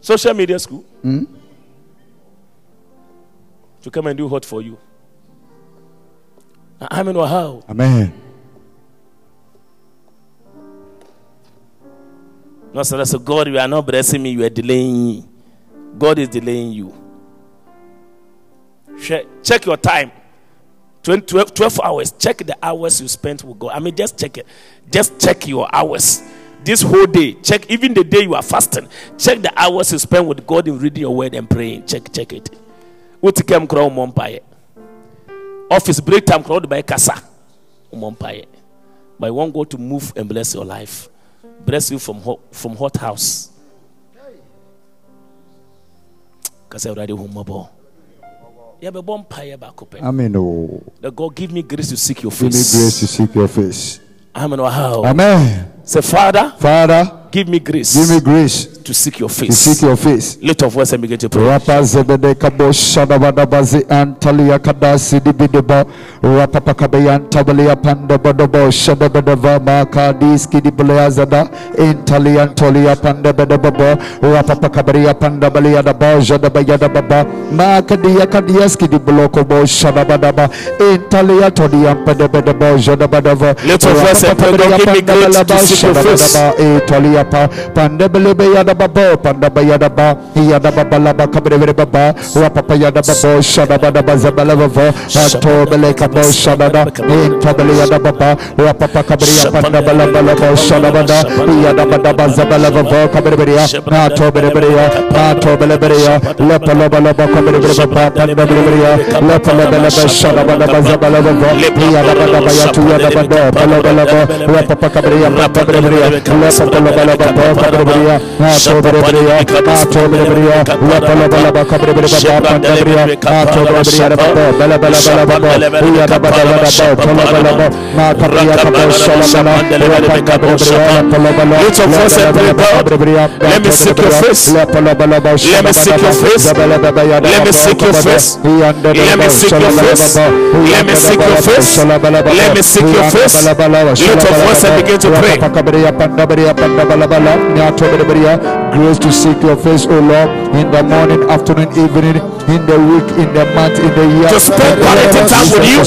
Social media school? Hmm? To come and do what for you? I mean, how? Amen. No, so that's God, you are not blessing me, you are delaying me. God is delaying you. Check, your time. 20, 12, 12 hours. Check the hours you spent with God. I mean, just check it. Just check your hours. This whole day. Check even the day you are fasting. Check the hours you spend with God in reading your word and praying. Check, check it. What came crow mumpaye. Office break time crowd by kasa. Mumpaye. But I want God to move and bless your life. Bless you from hot, from hot house. Because I already home mobile. Yeah, but one pie back up. Amen. Oh. That God give me grace to seek your face. Give me grace to seek your face. Amen. How? Amen. Say, Father, Father, give me grace give me grace to seek your to face. seek your face. Lift up voice and begin to pray. Kabo shadabada bazi antalia kadasi dibideba rapa pakabayan tabalia panda badobo shadabada vama kadis kidibulea zada intalian tolia panda badababo rapa pakabaria panda balia daba jadabaya dababa makadia kadias kidibuloko bo shadabadaba intalia todia pada badabo jadabadava Lift up voice and pray, give me grace to seek your face. Pa panda belebe yada babo panda bayada ba yada baba laba kabre vere baba rapa pa yada babo shada bada baza bala babo ato bele kabo shada da into bele yada baba rapa pa kabre ya panda bala bala bo shada bada yada bada baza bala babo kabre vere ya ato bele vere ya ato bele vere ya lepa laba laba kabre vere baba panda bele vere ya lepa laba laba shada bada baza bala babo yada bada baya tu yada bada bala bala bo rapa pa kabre ya panda bele vere ya lepa laba laba Lift your voice and pray, God. Let me seek your face. Let me seek your face. Let me seek your face. Let me seek your face. Let me seek your face. Let me seek your face. Lift your voice and begin to pray. Grace to seek your face, O Lord, in the morning, afternoon, evening, in the week, in the month, in the year. To spend quality time with you.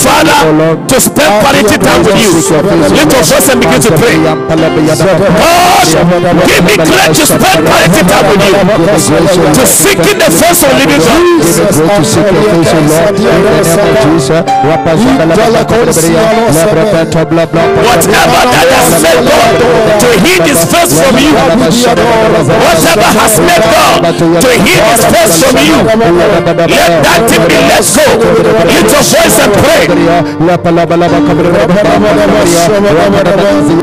Father, to spend quality time with you. Lift your voice and begin to pray. God, give me grace to spend quality time with you. To seek in the face of living God. To seek your face, of Jesus. Whatever that has made God to hid his face from you. Whatever has made God to hid his face from you. Let that thing be let go. Lift your voice and pray.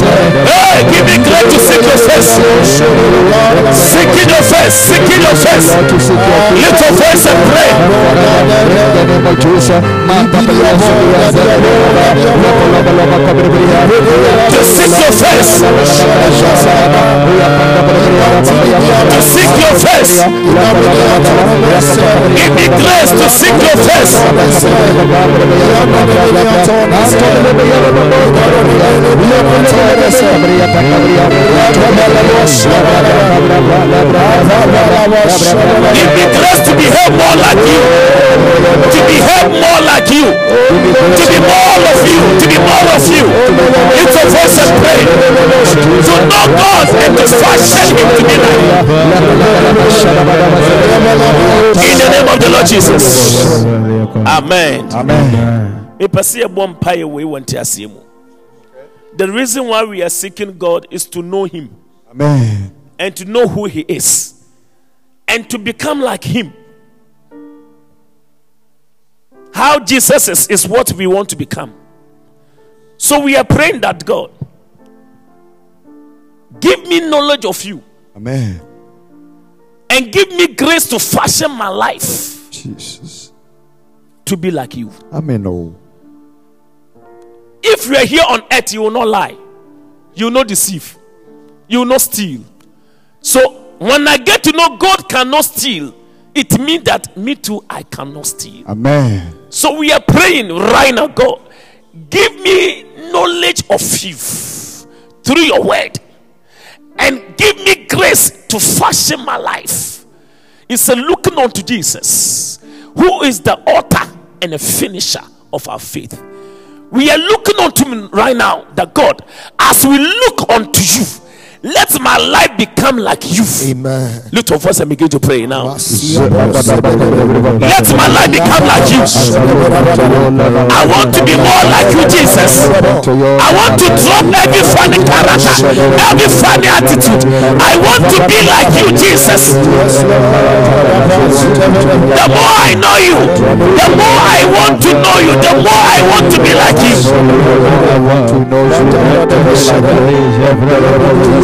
Hey, give me grace to seek your face. Seek in your face. Seek in your face. Lift your voice and pray. To seek your face. To seek your face. Give me grace to seek your face. Give me grace to behave more like you. To behave more like you. To be more of you. To be more of you. Lift your voice and pray. To know God and to fashion Him to be like. In the name of the Lord Jesus. Amen. mepɛ sɛ yɛbɔ the reason why we are seeking god is to know him Amen. and to know who he is and to become like him how jesus is is what we want to become so we are praying that god give me knowledge of you Amen. and give me grace to fashion my life Jesus. to be like you Amen. Oh. If you are here on earth, you will not lie, you will not deceive, you will not steal. So when I get to know God cannot steal, it means that me too, I cannot steal. Amen. So we are praying right now, God, give me knowledge of you through your word and give me grace to fashion my life. It's a looking unto Jesus, who is the author and the finisher of our faith. We are looking unto him right now, that God, as we look unto you, let my life become like you. Amen. Lift your voice and begin to pray now. Let Let my life become like you. I want to be more like you, Jesus. I want to drop every funny character, every funny attitude. I want to be like you, Jesus. The more I know you, the more I want to know you, the more I want to be like you.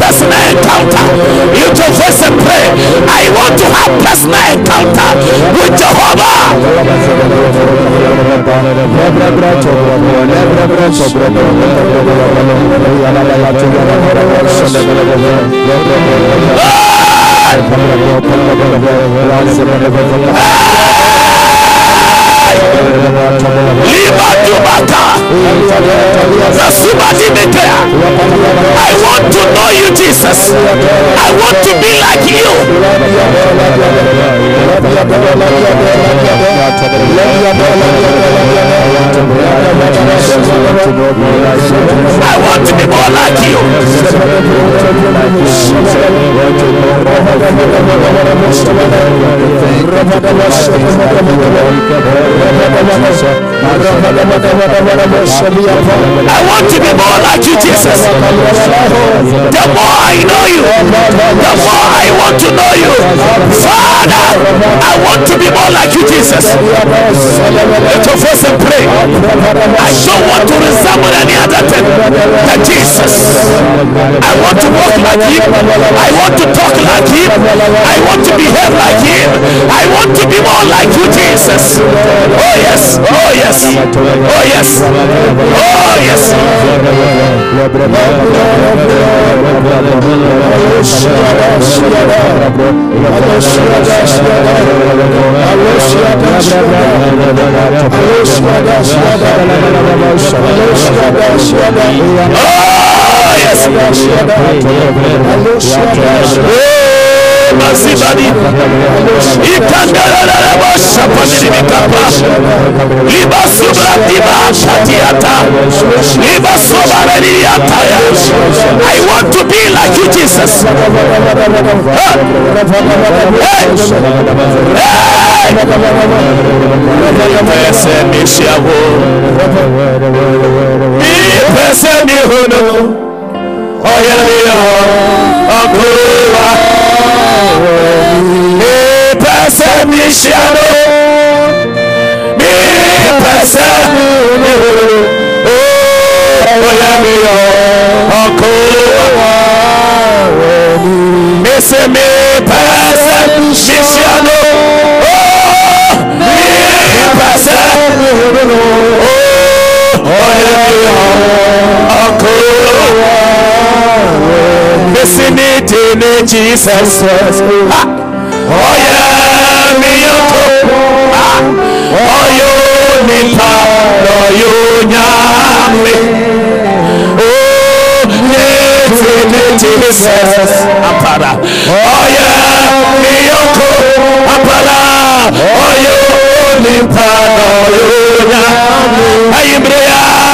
Personal encounter. You to voice and pray. I want to have personal encounter with Jehovah bra chobra Liba Dubaka. Rasubadi Metea. I want to know you, Jesus. I want to be like you. I want to be more like you. I want to be more like you, Jesus. The more I know you, the more I want to know you. Father, I want to be more like you, Jesus. Let your voice and pray. I don't want to resemble any other thing than Jesus. I want to walk like him. I want to talk like him. I want to behave like him. I want to be more like you, Jesus. Oh yes. Oh yes. Oh yes. Oh yes. Oh yes. Oh, Mazibadi. Ikandarararabo shapaniribikapa. Liba subra diba shatiata. I want to be like you, Jesus. Hey. Hey. Okuwa. Ipese mishiawo. Ipese mihono. Oyeliyo. Okuwa. Mese mi pese mishiawo. Mi pese mihono. Oyeliyo. Okuwa. Missing in Jesus. Oh yeah, me yoko. Ah. Oh you nipa, oh you nyame. Oh Jesus. Apara. Oh yeah, yoko. Apara. Oh you nipa, oh you nyame. Oh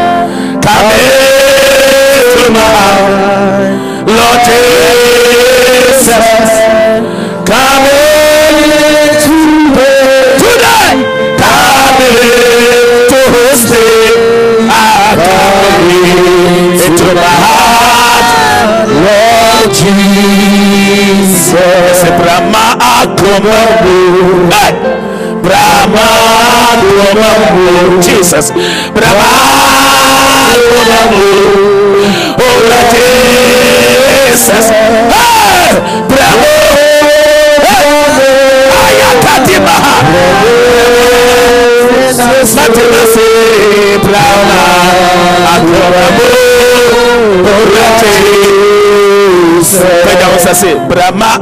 Come into my. Lord Jesus. Come into today. Come into stay. I come into my heart. Lord Jesus. Brahma Akomabu. Hey. Brahma Akomabu. Jesus. Brahma Lord Jesus. Hey. Brahma.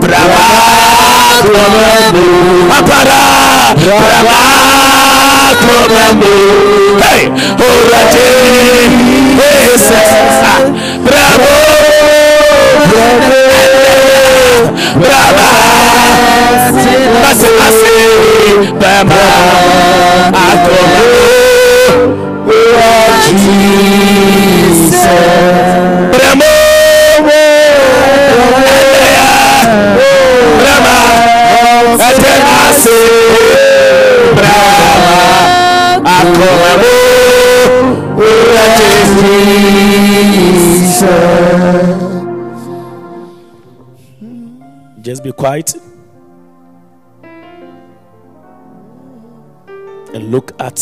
Brahma. Brahma Akomabu. Apara. Brahma hey, Oraje, Jesus, ah, Bravo, Brava, Mase, Mase, Brava, Akoma, Bramo, Just be quiet and look at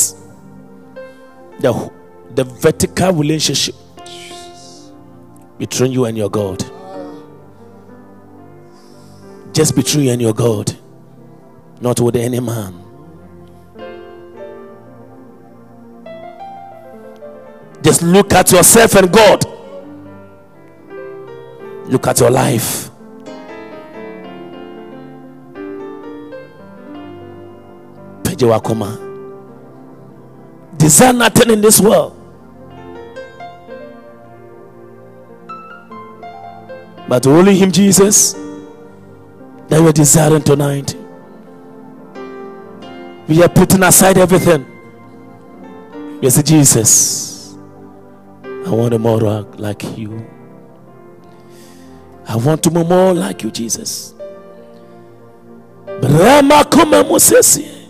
the, the vertical relationship between you and your God. Just between you and your God, not with any man. Just look at yourself and God. Look at your life. Wakoma. Desire nothing in this world. But only Him, Jesus, that we're desiring tonight. We are putting aside everything. Say, Jesus, I want to more like you. I want to be more like you, Jesus. Brahma kuma musesi.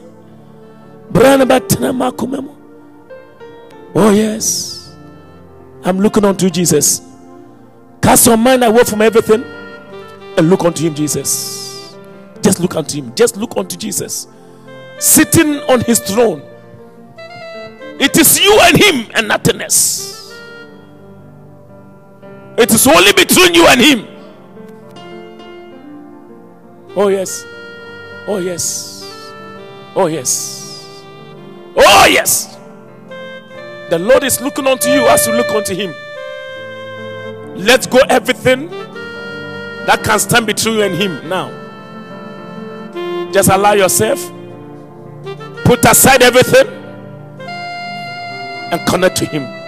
Brahma batna makumemo. Oh yes. I'm looking unto Jesus. Cast your mind away from everything and look unto him, Jesus. Just look unto him. Just look unto Jesus. Sitting on his throne. It is you and him and nothing else. It is only between you and him. Oh, yes. Oh, yes. Oh, yes. Oh, yes. The Lord is looking unto you as you look unto him. Let go everything that can stand between you and him now. Just allow yourself, put aside everything, and connect to him.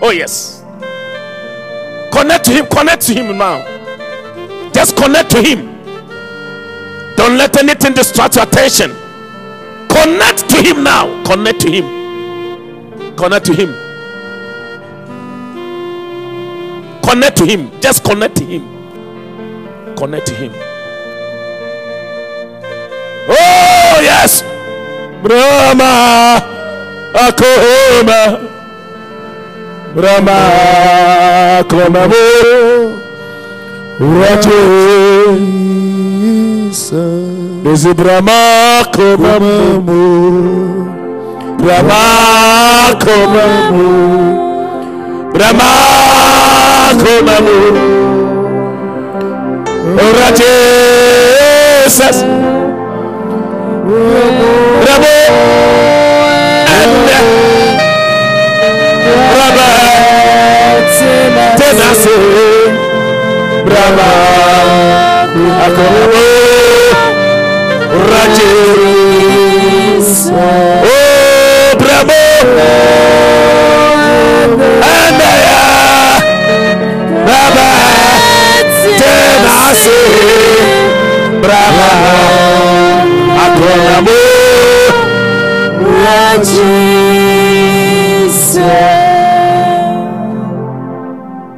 Oh, yes. Connect to him, connect to him now. Just connect to him. Don't let anything distract your attention. Connect to him now. Connect to him. Connect to him. Connect to him. Just connect to him. Connect to him. Oh, yes. Brahma. Akoma. Brahma. Akoma. Jesus. Desi Brahma Komamu Brahma Komamu Brahma Komamu Ora Jesus Brahma and uh,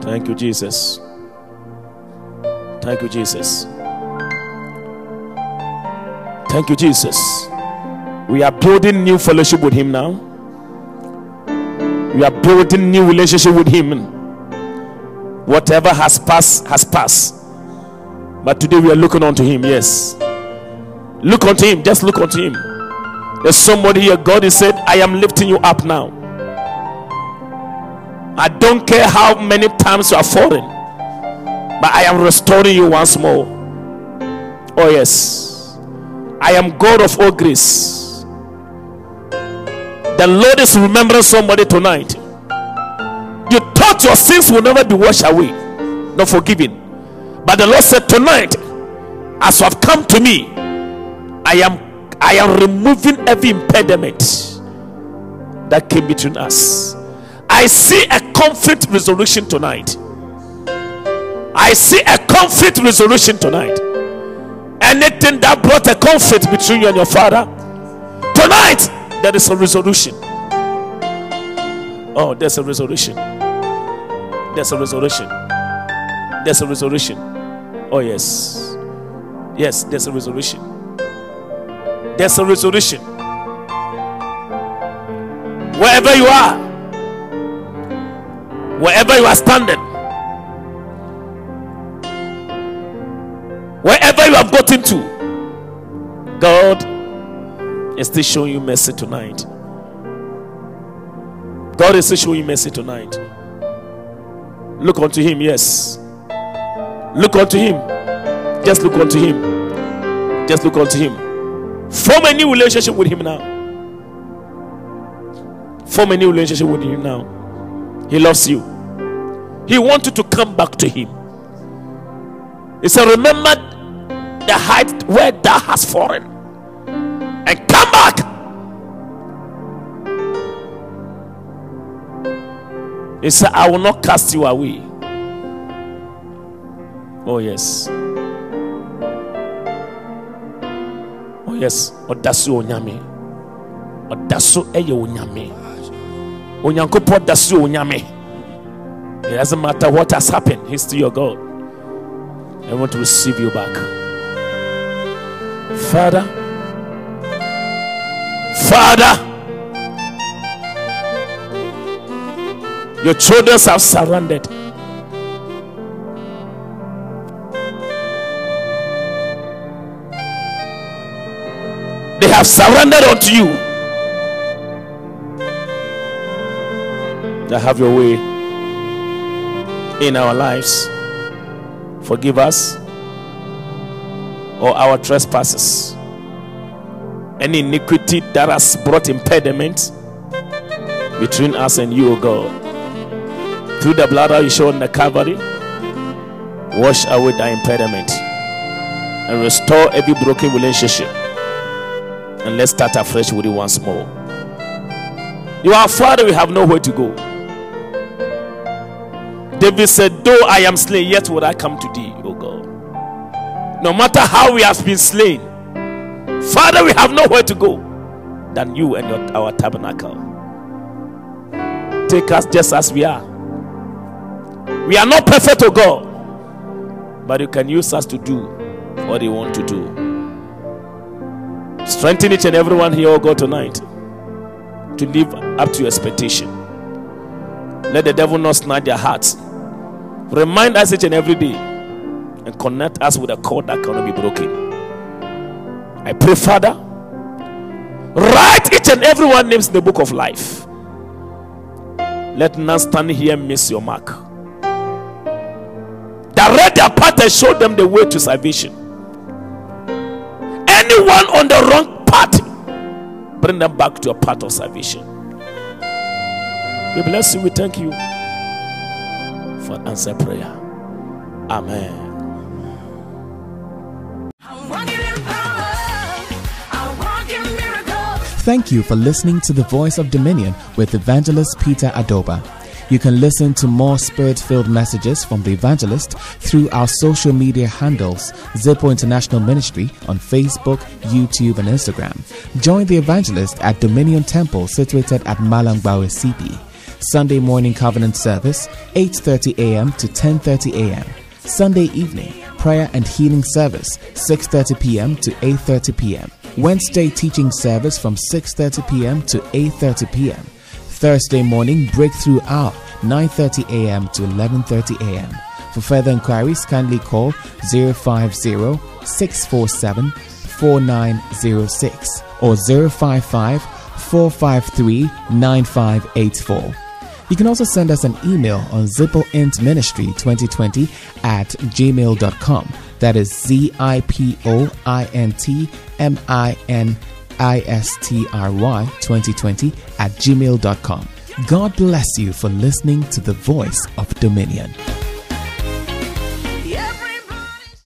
Thank you, Jesus. Thank you, Jesus. Thank you, Jesus. We are building new fellowship with Him now. We are building new relationship with Him. Whatever has passed, has passed. But today we are looking unto Him. Yes. Look unto Him. Just look unto Him. There's somebody here. God has said, I am lifting you up now. I don't care how many times you are falling, but I am restoring you once more. Oh, yes. I am God of all grace. The Lord is remembering somebody tonight. You thought your sins will never be washed away, not forgiven. But the Lord said, Tonight, as you have come to me, I am I am removing every impediment that came between us. I see a conflict resolution tonight. I see a conflict resolution tonight. Anything that brought a conflict between you and your father, tonight there is a resolution. Oh, there's a resolution. There's a resolution. There's a resolution. Oh, yes. Yes, there's a resolution. There's a resolution. Wherever you are, wherever you are standing, wherever you have gotten to, God is still showing you mercy tonight. God is still showing you mercy tonight. Look unto Him, yes. Look unto Him. Just look unto Him. Just look unto Him. Form a new relationship with Him now. Form a new relationship with Him now. He loves you. He wants you to come back to Him. He said, Remember the height where thou hast fallen and come back. He said, I will not cast you away. Oh, yes. Oh, yes. Odasu onyame. Odasu eye onyame. Onyankopɔ dasu onyame. It doesn't matter what has happened, He's still your God. I want to receive you back. Father, Father, your children have surrendered. They have surrendered unto you. That have your way in our lives. Forgive us or our trespasses. Any iniquity that has brought impediment between us and you, O God. Through the blood that you showed on the Calvary, wash away the impediment and restore every broken relationship. And let's start afresh with you once more. You are Father, we have nowhere to go. David said, Though I am slain, yet will I come to thee, O God. No matter how we have been slain, Father, we have nowhere to go than you and your, our tabernacle. Take us just as we are. We are not perfect, O God, but you can use us to do what you want to do. Strengthen each and everyone here, O God, tonight to live up to your expectation. Let the devil not snatch their hearts. Remind us each and every day and connect us with a cord that cannot be broken. I pray, Father, write each and every one names in the book of life. Let none stand here miss your mark. Direct their path and show them the way to salvation. Anyone on the wrong path, bring them back to a path of salvation. We bless you. We thank you for answer prayer. Amen. Thank you for listening to the Voice of Dominion with Evangelist Peter Adobah. You can listen to more spirit filled messages from the evangelist through our social media handles, Zipo International Ministry on Facebook, YouTube, and Instagram. Join the evangelist at Dominion Temple situated at Malangbawe CP. Sunday morning covenant service, 8:30 a.m. to 10:30 a.m. Sunday evening prayer and healing service, 6:30 p.m. to 8:30 p.m. Wednesday teaching service from 6:30 p.m. to 8:30 p.m. Thursday morning breakthrough hour 9:30 a.m. to 11:30 a.m. For further inquiries, kindly call 050 647 4906 or 055 453 9584. You can also send us an email on zipointministry2020 at gmail.com. That is Z I P O I N T M I N I S T R Y 2020 at gmail.com. God bless you for listening to the voice of Dominion.